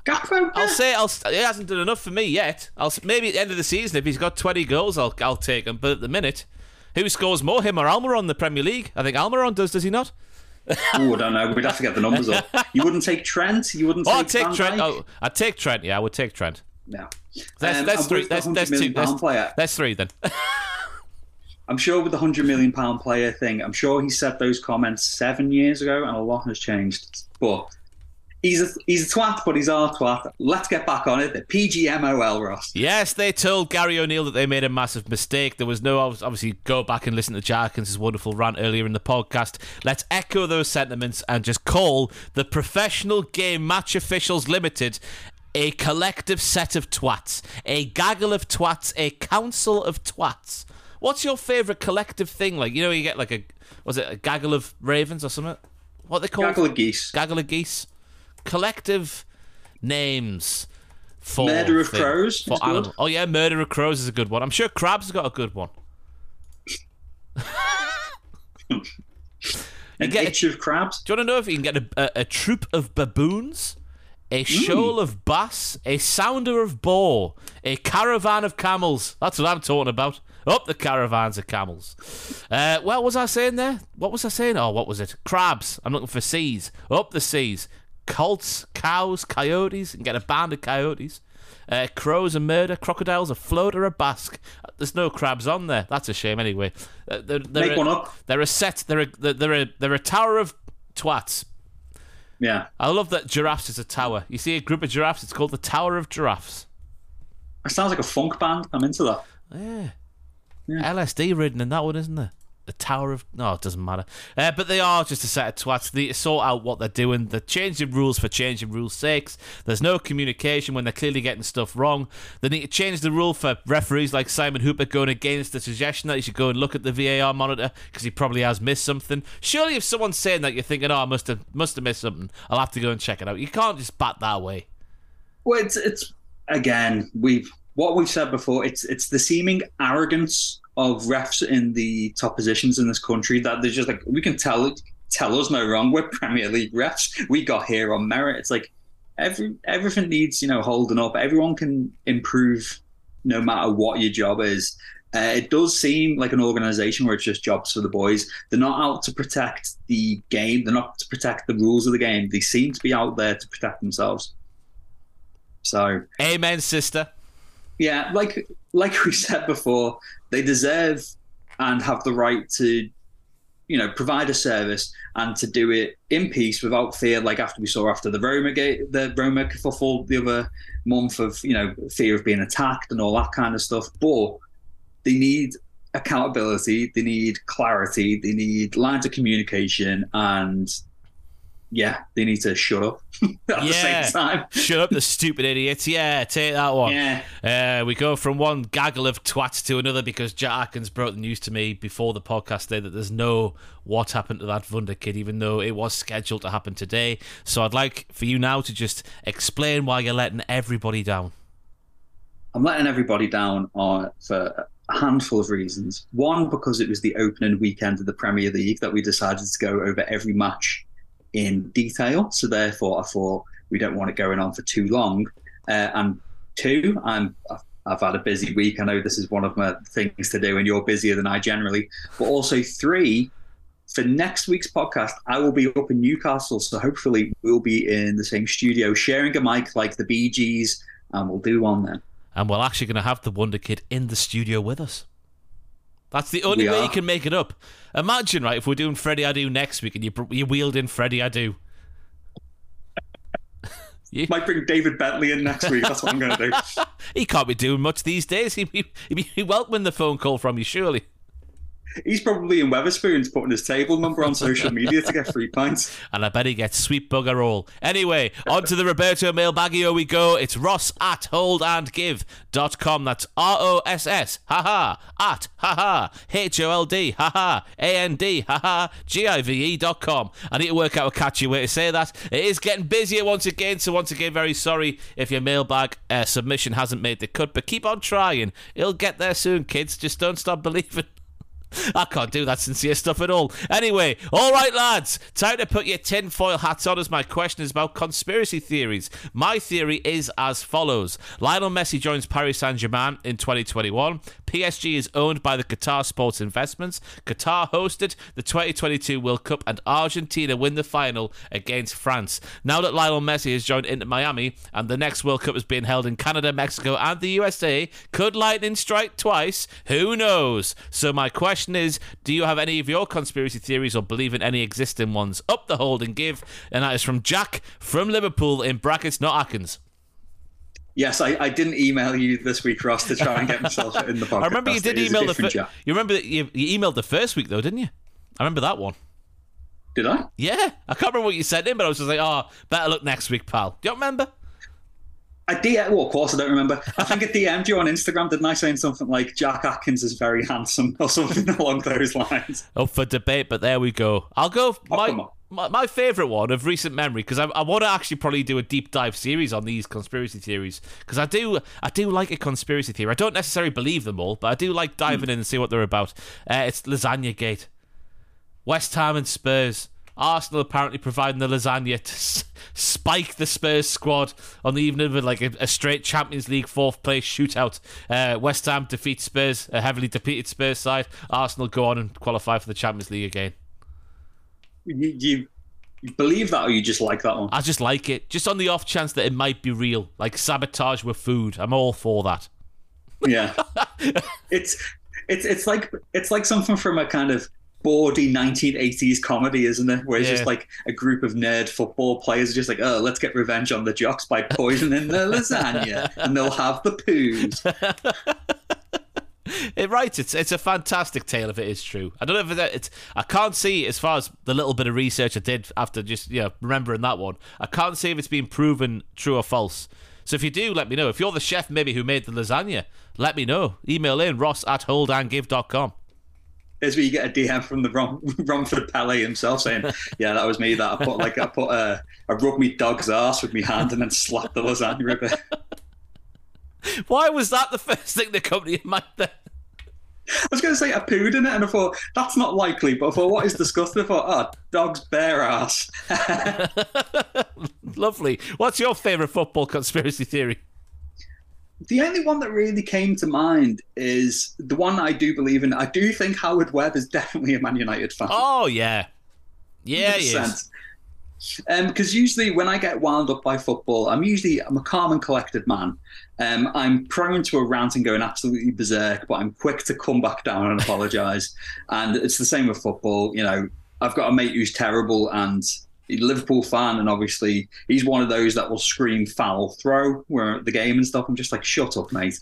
Gakpo, I'll say I'll, he hasn't done enough for me yet. I'll maybe at the end of the season if he's got 20 goals, I'll I'll take him. But at the minute, who scores more, him or Almiron in the Premier League? I think Almiron does. Does he not? Oh, I don't know. We'd have to get the numbers up. You wouldn't take Trent. You wouldn't Oh, take, I'd take Van Trent. Oh, I'd take Trent. Yeah, I would take Trent. No. That's, Um, that's three. That's, that's two. That's, that's three then. I'm sure with the hundred million pound player thing, I'm sure he said those comments seven years ago, and a lot has changed. But he's a he's a twat, but he's our twat. Let's get back on it. The PGMOL Ross. Yes, they told Gary O'Neil that they made a massive mistake. There was no, obviously, go back and listen to Jarkins' wonderful rant earlier in the podcast. Let's echo those sentiments and just call the Professional Game Match Officials Limited a collective set of twats, a gaggle of twats, a council of twats. What's your favourite collective thing? Like, you know, you get like a, was it a gaggle of ravens or something? What are they call Gaggle of geese. Gaggle of geese. Collective names for Murder of thing- crows For good. Oh yeah, murder of crows is a good one. I'm sure crabs has got a good one. An get- itch of crabs. Do you want to know if you can get a, a, a troop of baboons, a mm. shoal of bass, a sounder of boar, a caravan of camels? That's what I'm talking about. Up the caravans of camels. Uh, what was I saying there? What was I saying? Oh, what was it? Crabs. I'm looking for seas. Up the seas. Colts, cows, coyotes, and get a band of coyotes. Uh, crows, and murder, crocodiles, a float, or a bask. There's no crabs on there. That's a shame. Anyway, uh, they're, they're Make a, one up. They're a set. They're a they're they're a, they're a tower of twats. Yeah. I love that giraffes is a tower. You see a group of giraffes, it's called the Tower of Giraffes. It sounds like a funk band. I'm into that. Yeah. Yeah. LSD ridden in that one, isn't there? The Tower of. No, it doesn't matter. Uh, but they are just a set of twats. They sort out what they're doing. They're changing rules for changing rules' sakes. There's no communication when they're clearly getting stuff wrong. They need to change the rule for referees like Simon Hooper going against the suggestion that you should go and look at the VAR monitor because he probably has missed something. Surely, if someone's saying that, you're thinking, oh, I must have, must have missed something. I'll have to go and check it out. You can't just bat that way. Well, it's it's again we've what we've said before. It's it's the seeming arrogance of refs in the top positions in this country that they're just like we can tell tell us no wrong. We're Premier League refs. We got here on merit. It's like every everything needs you know holding up. Everyone can improve no matter what your job is. Uh, it does seem like an organisation where it's just jobs for the boys. They're not out to protect the game. They're not to protect the rules of the game. They seem to be out there to protect themselves. So Amen, sister. Yeah, like like we said before, they deserve and have the right to, you know, provide a service and to do it in peace without fear. Like after we saw after the Roma gate, the Roma kerfuffle the other month of you know fear of being attacked and all that kind of stuff. But they need accountability, they need clarity, they need lines of communication, and yeah, they need to shut up at Yeah. the same time. Shut up, the stupid idiots. Yeah, take that one. Yeah. Uh, we go from one gaggle of twats to another because Jack Atkins broke the news to me before the podcast day that there's no what happened to that Wunder kid, even though it was scheduled to happen today. So I'd like for you now to just explain why you're letting everybody down. I'm letting everybody down on for a handful of reasons. One, because it was the opening weekend of the Premier League that we decided to go over every match in detail. So therefore, I thought we don't want it going on for too long. Uh, and two, I'm I've- I've had a busy week. I know this is one of my things to do, and you're busier than I generally. But also three, for next week's podcast, I will be up in Newcastle, so hopefully we'll be in the same studio, sharing a mic like the Gees, and we'll do one then. And we're actually going to have the Wonder Kid in the studio with us. That's the only We way are. you can make it up. Imagine, right, if we're doing Freddy Adu next week and you, you wheeled in Freddy Adu. Might bring David Bentley in next week. That's what I'm going to do. He can't be doing much these days. He'd be, he'd be welcoming the phone call from you, surely. He's probably in Wetherspoons putting his table number on social media to get free pints. And I bet he gets sweet bugger all. Anyway, on to the Roberto mailbagio we go. It's ross at holdandgive.com. That's R O S S, haha, at, haha, H O L D, haha, A N D, ha G I V E.com. I need to work out a catchy way to say that. It is getting busier once again, so once again, very sorry if your mailbag uh, submission hasn't made the cut, but keep on trying. It'll get there soon, kids. Just don't stop believing. I can't do that sincere stuff at all. Anyway, all right, lads, time to put your tinfoil hats on as my question is about conspiracy theories. My theory is as follows Lionel Messi joins Paris Saint Germain in 2021. PSG is owned by the Qatar Sports Investments. Qatar hosted the 2022 World Cup, and Argentina win the final against France. Now that Lionel Messi has joined Inter Miami, and the next World Cup is being held in Canada, Mexico, and the USA, could lightning strike twice? Who knows? So, my question is do you have any of your conspiracy theories or believe in any existing ones? Up the hold and give. And that is from Jack from Liverpool, in brackets, not Atkins. Yes, I, I didn't email you this week, Ross, to try and get myself in the podcast. I remember you did email the first. You remember that you, you emailed the first week though, didn't you? I remember that one. Did I? Yeah, I can't remember what you said in, but I was just like, "Oh, better look next week, pal." Do you remember? I DM, well, of course I don't remember. I think I DM'd you on Instagram, didn't I, saying something like Jack Atkins is very handsome or something along those lines. Up for debate, but there we go. I'll go. Oh, my, my, my favorite one of recent memory because I, I want to actually probably do a deep dive series on these conspiracy theories because I do I do like a conspiracy theory. I don't necessarily believe them all, but I do like diving mm. in and see what they're about. Uh, it's Lasagna Gate, West Ham and Spurs. Arsenal apparently providing the lasagna to s- spike the Spurs squad on the evening of like a, a straight Champions League fourth place shootout. Uh, West Ham defeat Spurs, a heavily defeated Spurs side. Arsenal go on and qualify for the Champions League again. You, you, you believe that, or you just like that one? I just like it, just on the off chance that it might be real, like sabotage with food. I'm all for that. Yeah, it's it's it's like it's like something from a kind of bawdy 1980s comedy, isn't it? Where it's yeah. just like a group of nerd football players are just like, oh, let's get revenge on the jocks by poisoning the lasagna, and they'll have the poos. it eh, right it's it's a fantastic tale if it is true i don't know if it's i can't see as far as the little bit of research i did after just you know remembering that one i can't see if it's been proven true or false so if you do let me know if you're the chef maybe who made the lasagna let me know email in ross at holdandgive.com is where you get a DM from the Rom, Romford Pele himself saying, "Yeah, that was me. That I put like I put a I rubbed me dog's ass with my hand and then slapped the lasagna a. Why was that the first thing the company to your mind then? I was going to say I pooed in it, and I thought that's not likely. But I thought, what is disgusting? I thought, oh, dog's bare ass. Lovely. What's your favourite football conspiracy theory? The only one that really came to mind is the one I do believe in. I do think Howard Webb is definitely a Man United fan. Oh yeah, yeah, yes. Because um, usually when I get wound up by football, I'm usually I'm a calm and collected man. Um, I'm prone to a rant and going absolutely berserk, but I'm quick to come back down and apologise. and it's the same with football. You know, I've got a mate who's terrible, and Liverpool fan, and obviously he's one of those that will scream foul throw where the game and stuff. I'm just like, shut up, mate.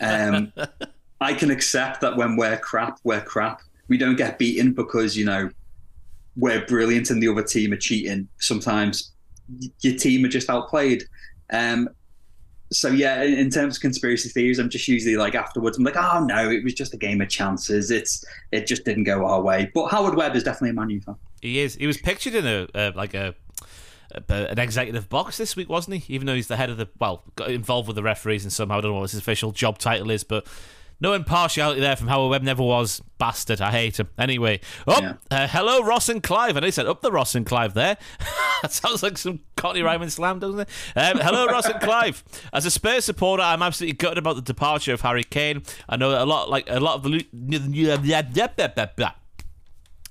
Um, I can accept that when we're crap, we're crap. We don't get beaten because you know we're brilliant and the other team are cheating. Sometimes your team are just outplayed. Um, so yeah, in, terms of conspiracy theories, I'm just usually like afterwards, I'm like, oh no, it was just a game of chances. It's it just didn't go our way. But Howard Webb is definitely a Man U fan. He is. He was pictured in a uh, like a, a, an executive box this week, wasn't he? Even though he's the head of the well, got involved with the referees and somehow I don't know what his official job title is, but no impartiality there from Howard Webb never was. Bastard. I hate him. Anyway. Oh, yeah. uh, hello, Ross and Clive. And I said up the Ross and Clive there. that sounds like some Cockney Ryman slam, doesn't it? Um, hello, Ross and Clive. As a Spurs supporter, I'm absolutely gutted about the departure of Harry Kane. I know a lot, like a lot of the.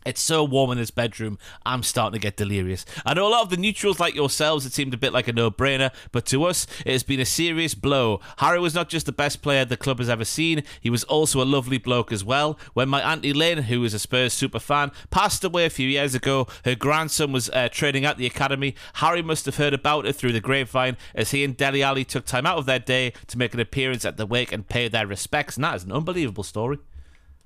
It's so warm in this bedroom, I'm starting to get delirious. I know a lot of the neutrals like yourselves, it seemed a bit like a no brainer, but to us, it has been a serious blow. Harry was not just the best player the club has ever seen, he was also a lovely bloke as well. When my Auntie Lynn, who is a Spurs super fan, passed away a few years ago, her grandson was uh, training at the academy. Harry must have heard about it through the grapevine as he and Dele Alli took time out of their day to make an appearance at the wake and pay their respects, and that is an unbelievable story.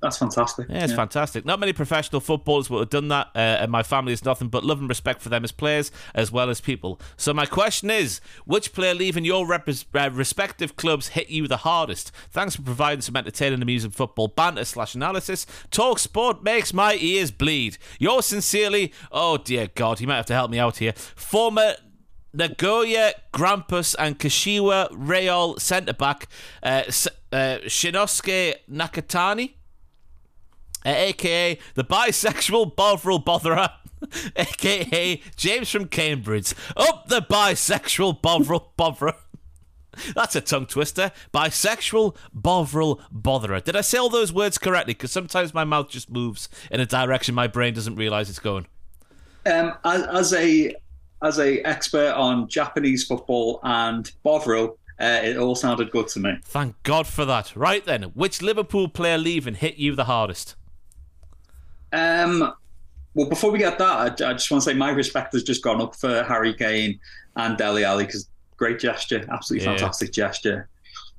That's fantastic. Yeah, it's yeah. fantastic. Not many professional footballers would have done that, uh, and my family is nothing but love and respect for them as players as well as people. So my question is, which player leaving your rep- uh, respective clubs hit you the hardest? Thanks for providing some entertaining, amusing football banter slash analysis. Talk sport makes my ears bleed. Yours sincerely, oh dear God, you might have to help me out here. Former Nagoya Grampus and Kashiwa Real centre back uh, uh, Shinnosuke Nakatani aka the bisexual Bovril Botherer, aka James from Cambridge. Up the bisexual Bovril Botherer. That's a tongue twister. Bisexual Bovril Botherer. Did I say all those words correctly? Because sometimes my mouth just moves in a direction my brain doesn't realize it's going. Um, as, as a as a expert on Japanese football and Bovril, uh, it all sounded good to me. Thank God for that. Right then, which Liverpool player leaving hit you the hardest? Um, well, before we get that, I, I, just want to say my respect has just gone up for Harry Kane and Dele Alli because great gesture, absolutely yeah. fantastic gesture.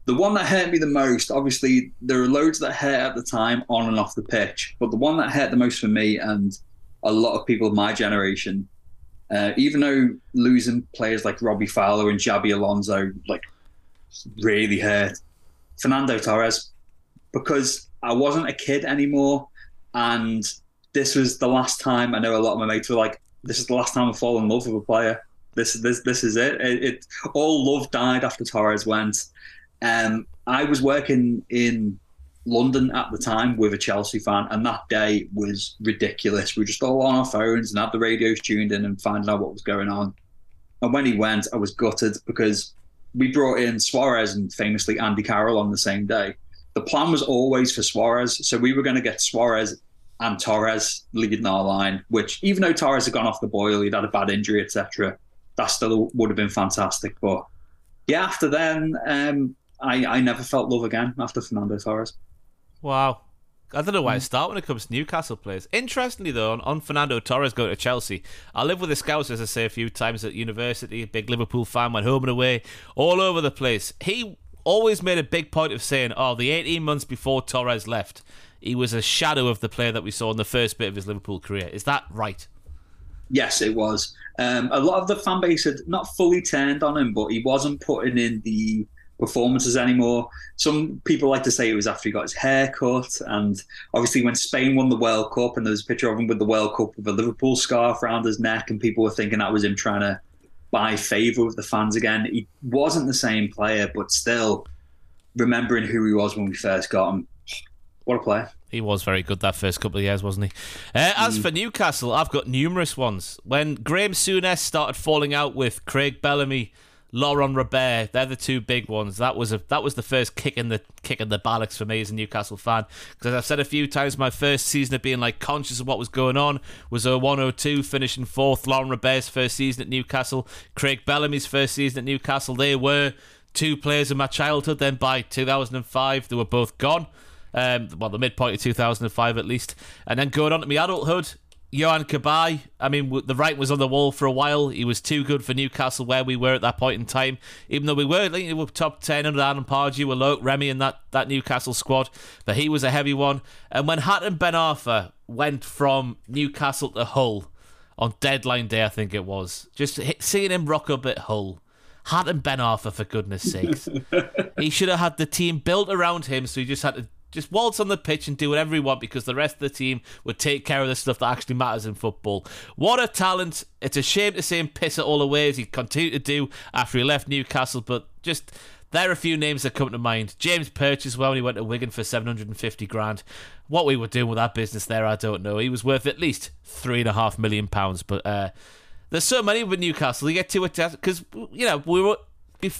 The one that hurt me the most, obviously, there are loads that hurt at the time on and off the pitch, but the one that hurt the most for me and a lot of people of my generation, uh, even though losing players like Robbie Fowler and Xabi Alonso like really hurt, Fernando Torres, because I wasn't a kid anymore, and this was the last time. I know a lot of my mates were like, "This is the last time I fall in love with a player. This this this is it. It, it all love died after Torres went." Um, I was working in London at the time with a Chelsea fan, and that day was ridiculous. We were just all on our phones and had the radios tuned in and finding out what was going on. And when he went, I was gutted because we brought in Suarez and famously Andy Carroll on the same day. The plan was always for Suarez, so we were going to get Suarez and Torres leading our line, which even though Torres had gone off the boil, he'd had a bad injury, etc., that still would have been fantastic. But yeah, after then, um, I, I never felt love again after Fernando Torres. Wow. I don't know where to start when it comes to Newcastle players. Interestingly, though, on, on Fernando Torres going to Chelsea, I lived with the Scouts, as I say, a few times at university. Big Liverpool fan, went home and away, all over the place. He always made a big point of saying, "Oh, the 18 months before Torres left, he was a shadow of the player that we saw in the first bit of his Liverpool career. Is that right? Yes, it was. Um, a lot of the fan base had not fully turned on him, but he wasn't putting in the performances anymore. Some people like to say it was after he got his hair cut, and obviously when Spain won the World Cup, and there was a picture of him with the World Cup with a Liverpool scarf around his neck, and people were thinking that was him trying to buy favour with the fans again. He wasn't the same player, but still remembering who he was when we first got him, what a player. He was very good that first couple of years, wasn't he? Uh, as mm. for Newcastle, I've got numerous ones. When Graham Souness started falling out with Craig Bellamy, Laurent Robert, they're the two big ones. That was a that was the first kick in the kick in the ballocks for me as a Newcastle fan. Because I've said a few times, my first season of being like conscious of what was going on was a 0102 finishing fourth. Laurent Robert's first season at Newcastle, Craig Bellamy's first season at Newcastle. They were two players in my childhood. Then by 2005, they were both gone um, well, the midpoint of 2005 at least. And then going on to my adulthood, Yohan Cabaye, I mean, the right was on the wall for a while. He was too good for Newcastle where we were at that point in time. Even though we were, like, we were top 10 under Alan Pardew, Alok, Remy and that, that Newcastle squad. But he was a heavy one. And when Hatem Ben Arfa went from Newcastle to Hull on deadline day, I think it was, just seeing him rock up at Hull. Hatem Ben Arfa, for goodness sakes. he should have had the team built around him, so he just had to just waltz on the pitch and do whatever he want because the rest of the team would take care of the stuff that actually matters in football. What a talent. It's a shame to see him piss it all away as he continued to do after he left Newcastle, but just there are a few names that come to mind. James Perch well when he went to Wigan for 750 grand. What we were doing with that business there, I don't know. He was worth at least three and a half million pounds, but uh, there's so many with Newcastle. You get to it because you know we were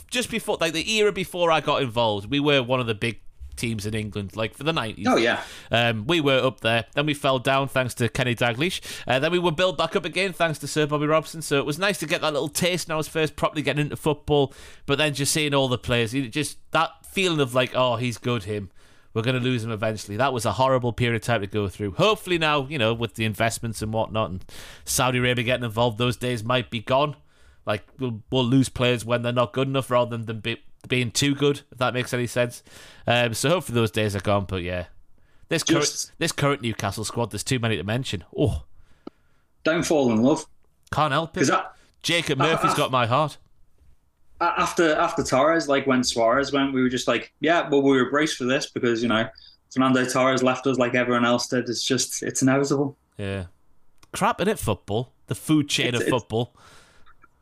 just before like the era before I got involved. We were one of the big teams in England, like for the 90s. Oh, yeah. Um, we were up there. Then we fell down thanks to Kenny Dalglish. Uh, then we were built back up again thanks to Sir Bobby Robson. So it was nice to get that little taste when I was first properly getting into football. But then just seeing all the players, just that feeling of like, oh, he's good, him. We're going to lose him eventually. That was a horrible period of time to go through. Hopefully now, you know, with the investments and whatnot and Saudi Arabia getting involved, those days might be gone. Like we'll, we'll lose players when they're not good enough rather than them be, being too good, if that makes any sense. Um, so hopefully those days are gone. But yeah, This Just- current this current Newcastle squad, there's too many to mention. Oh, Don't fall in love can't help it. because Jacob Murphy's got my heart. after after Torres, like when Suarez went, we were just like, yeah, well, we were braced for this because you know Fernando Torres left us like everyone else did. It's just it's inevitable. Yeah. Crap in it, football. The food chain It's- of it's- football.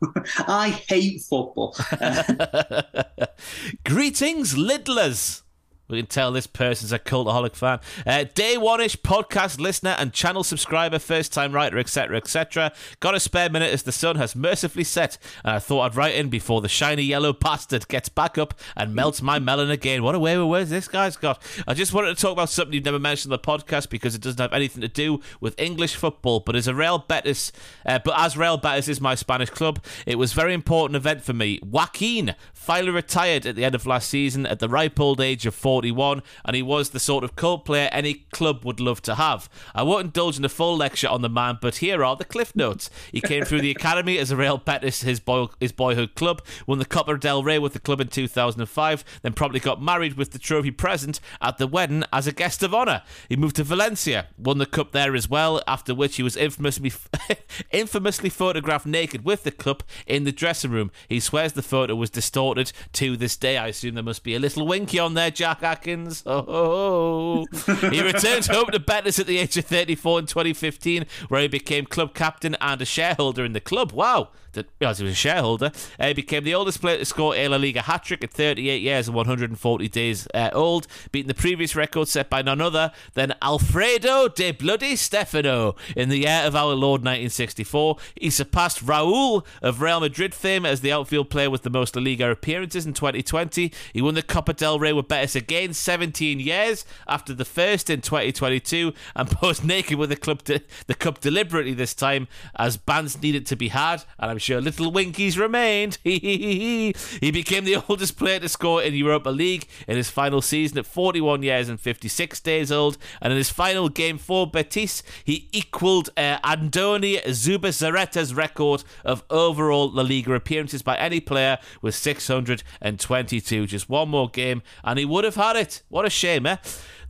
I hate football. Greetings, Lidlers. We can tell this person's a cultaholic fan. Uh, day one-ish podcast listener and channel subscriber, first-time writer, etc., etc. Got a spare minute as the sun has mercifully set, and I thought I'd write in before the shiny yellow bastard gets back up and melts my melon again. What a way with words this guy's got. I just wanted to talk about something you've never mentioned on the podcast because it doesn't have anything to do with English football, but as a Real Betis, uh, but as Real Betis is my Spanish club, it was a very important event for me. Joaquin finally retired at the end of last season at the ripe old age of 41, and he was the sort of cult player any club would love to have. I won't indulge in a full lecture on the man, but here are the cliff notes. He came through the academy as a Real Betis, his, boy, his boyhood club, won the Copa del Rey with the club in 2005, then probably got married with the trophy present at the wedding as a guest of honour. He moved to Valencia, won the cup there as well, after which he was infamously infamously photographed naked with the cup in the dressing room. He swears the photo was distorted to this day. I assume there must be a little winky on there, Jack Atkins. Oh, he returned home to Betis at the age of 34 in 2015, where he became club captain and a shareholder in the club. Wow. That, as he was a shareholder, uh, became the oldest player to score a La Liga hat trick at 38 years and 140 days uh, old, beating the previous record set by none other than Alfredo de Bloody Stefano in the year of our Lord 1964. He surpassed Raul of Real Madrid fame as the outfield player with the most La Liga appearances in 2020. He won the Copa del Rey with Betis again 17 years after the first in 2022 and posed naked with the club de- the cup deliberately this time as bans needed to be had and I'm sure little winkies remained. he became the oldest player to score in Europa League in his final season at 41 years and 56 days old. And in his final game for Betis he equalled uh, Andoni Zubizarreta's record of overall La Liga appearances by any player with 622 just one more game and he would have had it. What a shame eh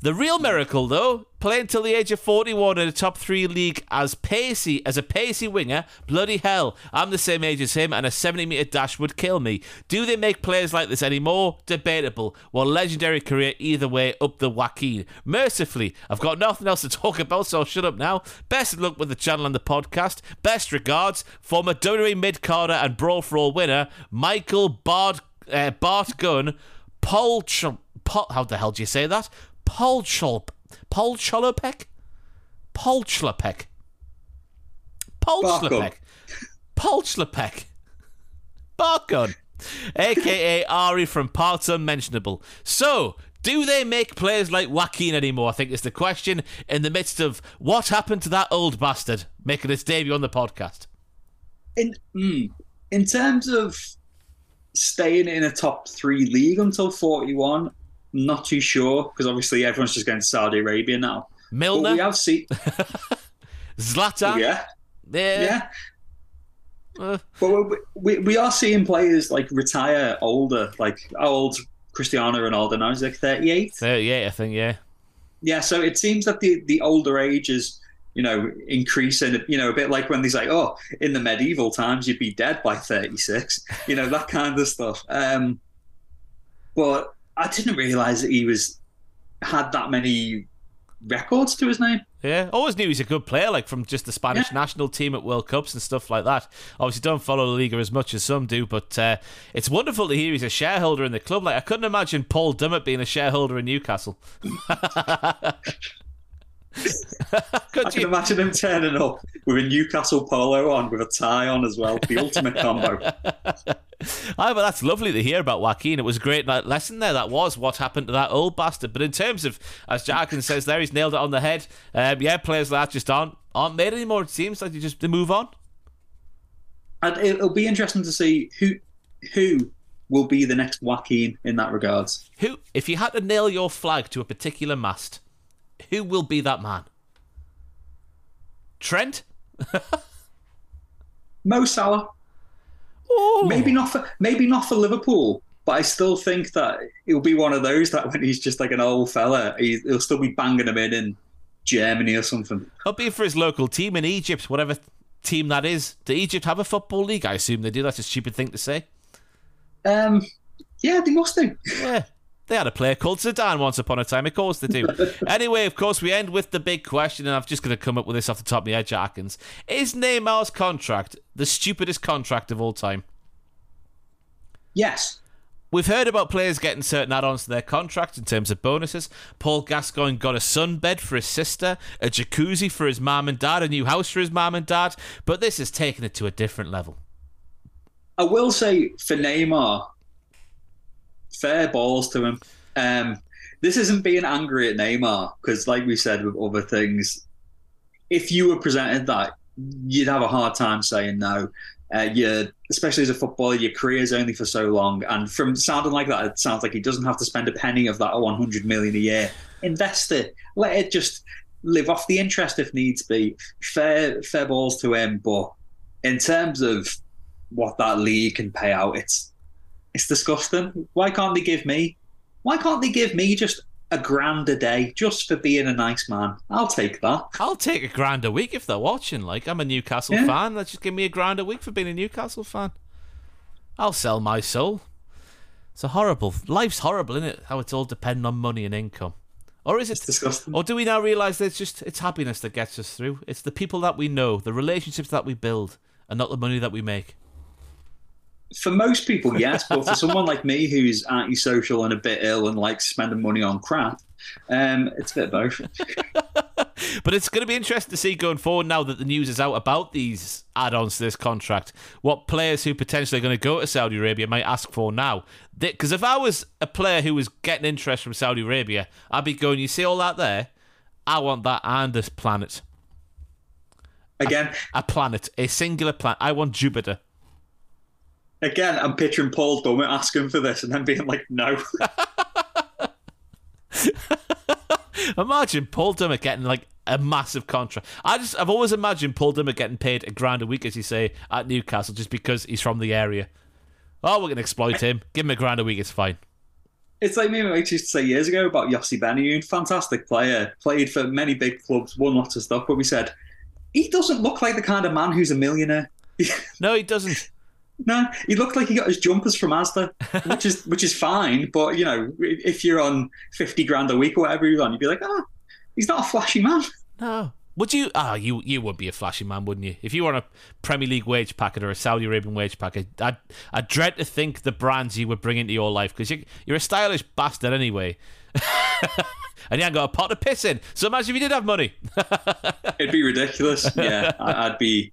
the real miracle, though, playing till the age of 41 in a top three league as pacey as a pacey winger. Bloody hell, I'm the same age as him, and a 70 meter dash would kill me. Do they make players like this anymore? Debatable. Well, legendary career either way up the Joaquin. Mercifully, I've got nothing else to talk about, so I'll shut up now. Best of luck with the channel and the podcast. Best regards, former WWE mid carder and Brawl for All winner Michael Bard uh, Bart Gunn. Paul, Ch- Paul, how the hell do you say that? Paul Cholp, Paul Cholopek, Paul Chlopek, Paul Barcon. Paul Chlopek, Barcon, aka Ari from Parts Unmentionable. So, do they make players like Joaquin anymore? I think is the question in the midst of what happened to that old bastard making his debut on the podcast. in mm, in terms of staying in a top three league until 41, not too sure because obviously everyone's just going to Saudi Arabia now. But we Milner, have seen, Zlatan, yeah, yeah, yeah. uh, But we, we, are seeing players like retire older, like how old Cristiano Ronaldo now? He's like 38. 38, I think, yeah. Yeah, so it seems that the, the older age is, you know, increasing, you know, a bit like when they say, oh, in the medieval times, you'd be dead by 36, you know, that kind of stuff. Um, but I didn't realize that he was had that many records to his name. Yeah, always knew he's a good player, like from just the Spanish Yeah. national team at World Cups and stuff like that. Obviously, don't follow La Liga as much as some do, but uh, it's wonderful to hear he's a shareholder in the club. Like I couldn't imagine Paul Dummett being a shareholder in Newcastle. I can you? imagine him turning up with a Newcastle polo on, with a tie on as well. The ultimate combo. Ah, but that's lovely to hear about Joaquin. It was a great lesson there. That was what happened to that old bastard. But in terms of, as Jarkin says there, he's nailed it on the head. Um, yeah, players like that just aren't aren't made anymore. It seems like you just they move on. And it'll be interesting to see who who will be the next Joaquin in that regards. Who, if you had to nail your flag to a particular mast, who will be that man? Trent? Mo Salah. Oh, Maybe not for maybe not for Liverpool, But I still think that he'll be one of those that when he's just like an old fella, he, he'll still be banging them in in Germany or something. It'll be for his local team in Egypt, whatever team that is. Do Egypt have a football league? I assume they do. That's a stupid thing to say. Um, yeah, they must do. Yeah. They had a player called Zidane once upon a time. Of course they do. anyway, of course, we end with the big question, and I'm just going to come up with this off the top of my head, Jackins. Is Neymar's contract the stupidest contract of all time? Yes. We've heard about players getting certain add-ons to their contracts in terms of bonuses. Paul Gascoigne got a sunbed for his sister, a jacuzzi for his mum and dad, a new house for his mum and dad, but this has taken it to a different level. I will say for Neymar, fair balls to him. Um, this isn't being angry at Neymar because, like we said with other things, if you were presented that, you'd have a hard time saying no. Uh, you, especially as a footballer, your career is only for so long, and from sounding like that, it sounds like he doesn't have to spend a penny of that 100 million a year. Invest it, let it just live off the interest if needs be. Fair, fair balls to him, but in terms of what that league can pay out, it's it's disgusting. Why can't they give me? Why can't they give me just a grand a day just for being a nice man? I'll take that. I'll take a grand a week if they're watching. Like I'm a Newcastle Yeah. fan. Let's just give me a grand a week for being a Newcastle fan. I'll sell my soul. It's a horrible. Life's horrible, isn't it? How it's all dependent on money and income. Or is it It's disgusting. Or do we now realise that it's just it's happiness that gets us through? It's the people that we know, the relationships that we build, and not the money that we make. For most people, yes, but for someone like me who's antisocial and a bit ill and likes spending money on crap, um, it's a bit of both. But it's going to be interesting to see going forward now that the news is out about these add-ons to this contract. What players who potentially are going to go to Saudi Arabia might ask for now. Because if I was a player who was getting interest from Saudi Arabia, I'd be going, "You see all that there? I want that and this planet, Again, a planet, a singular planet. I want Jupiter." Again, I'm picturing Paul Dummett asking for this and then being like, no. Imagine Paul Dummett getting like a massive contract. I just I've always imagined Paul Dummett getting paid a grand a week, as you say, at Newcastle, just because he's from the area. Oh, we're gonna exploit him. Give him a grand a week. It's fine. It's like me and used to say years ago about Yossi Benayoun, fantastic player, played for many big clubs, won lots of stuff, but we said, he doesn't look like the kind of man who's a millionaire. No, he doesn't. No, he looked like he got his jumpers from Asda, which is which is fine. But you know, if you're on fifty grand a week or whatever he's on, you'd be like, ah, he's not a flashy man. No. Would you? Ah, you you would be a flashy man, wouldn't you? If you were on a Premier League wage packet or a Saudi Arabian wage packet, I'd I dread to think the brands you would bring into your life because you, you're a stylish bastard anyway, and you ain't got a pot to piss in. So imagine if you did have money. It'd be ridiculous. Yeah, I'd be,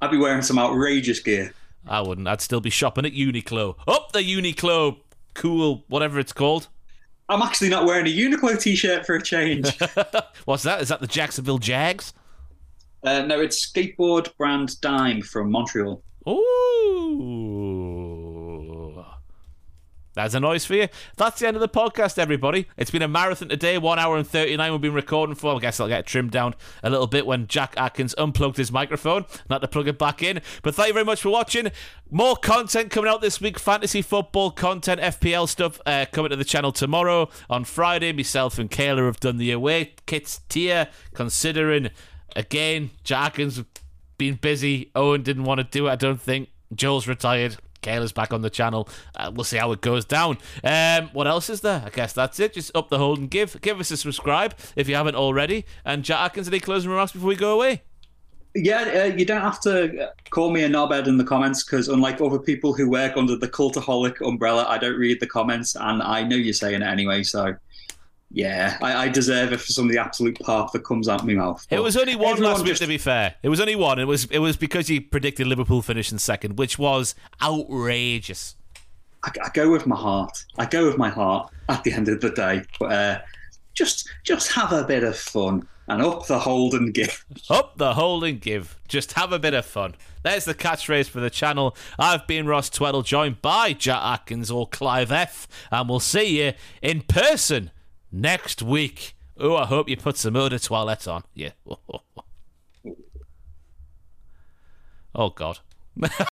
I'd be wearing some outrageous gear. I wouldn't. I'd still be shopping at Uniqlo. Up the Uniqlo, cool, whatever it's called. I'm actually not wearing a Uniqlo t-shirt for a change. What's that? Is that the Jacksonville Jags? uh, no, it's skateboard brand Dime from Montreal. Ooh. That's a noise for you. That's the end of the podcast, everybody. It's been a marathon today, one hour and 39 we've been recording for. I guess I'll get trimmed down a little bit when Jack Atkins unplugged his microphone, not to plug it back in. But thank you very much for watching. More content coming out this week fantasy football content, FPL stuff uh, coming to the channel tomorrow. On Friday, myself and Kayla have done the away kits tier, considering, again, Jack Atkins been busy. Owen didn't want to do it, I don't think. Joel's retired. Kayla's back on the channel. Uh, we'll see how it goes down. Um, what else is there? I guess that's it. Just up the hold and give. Give us a subscribe if you haven't already. And Jack Atkins, any closing remarks before we go away? Yeah, uh, you don't have to call me a knobhead in the comments because, unlike other people who work under the cultaholic umbrella, I don't read the comments, and I know you're saying it anyway. So, yeah, I, I deserve it for some of the absolute pop that comes out of my mouth. It was only one last week, just- to be fair. It was only one. It was it was because you predicted Liverpool finishing second, which was outrageous. I, I go with my heart. I go with my heart at the end of the day. But uh, just, just have a bit of fun and up the hold and give. Up the hold and give. Just have a bit of fun. There's the catchphrase for the channel. I've been Ross Tweddell, joined by Jack Atkins or Clive F. And we'll see you in person next week. Oh, I hope you put some eau de toilette on. Yeah. Oh, God.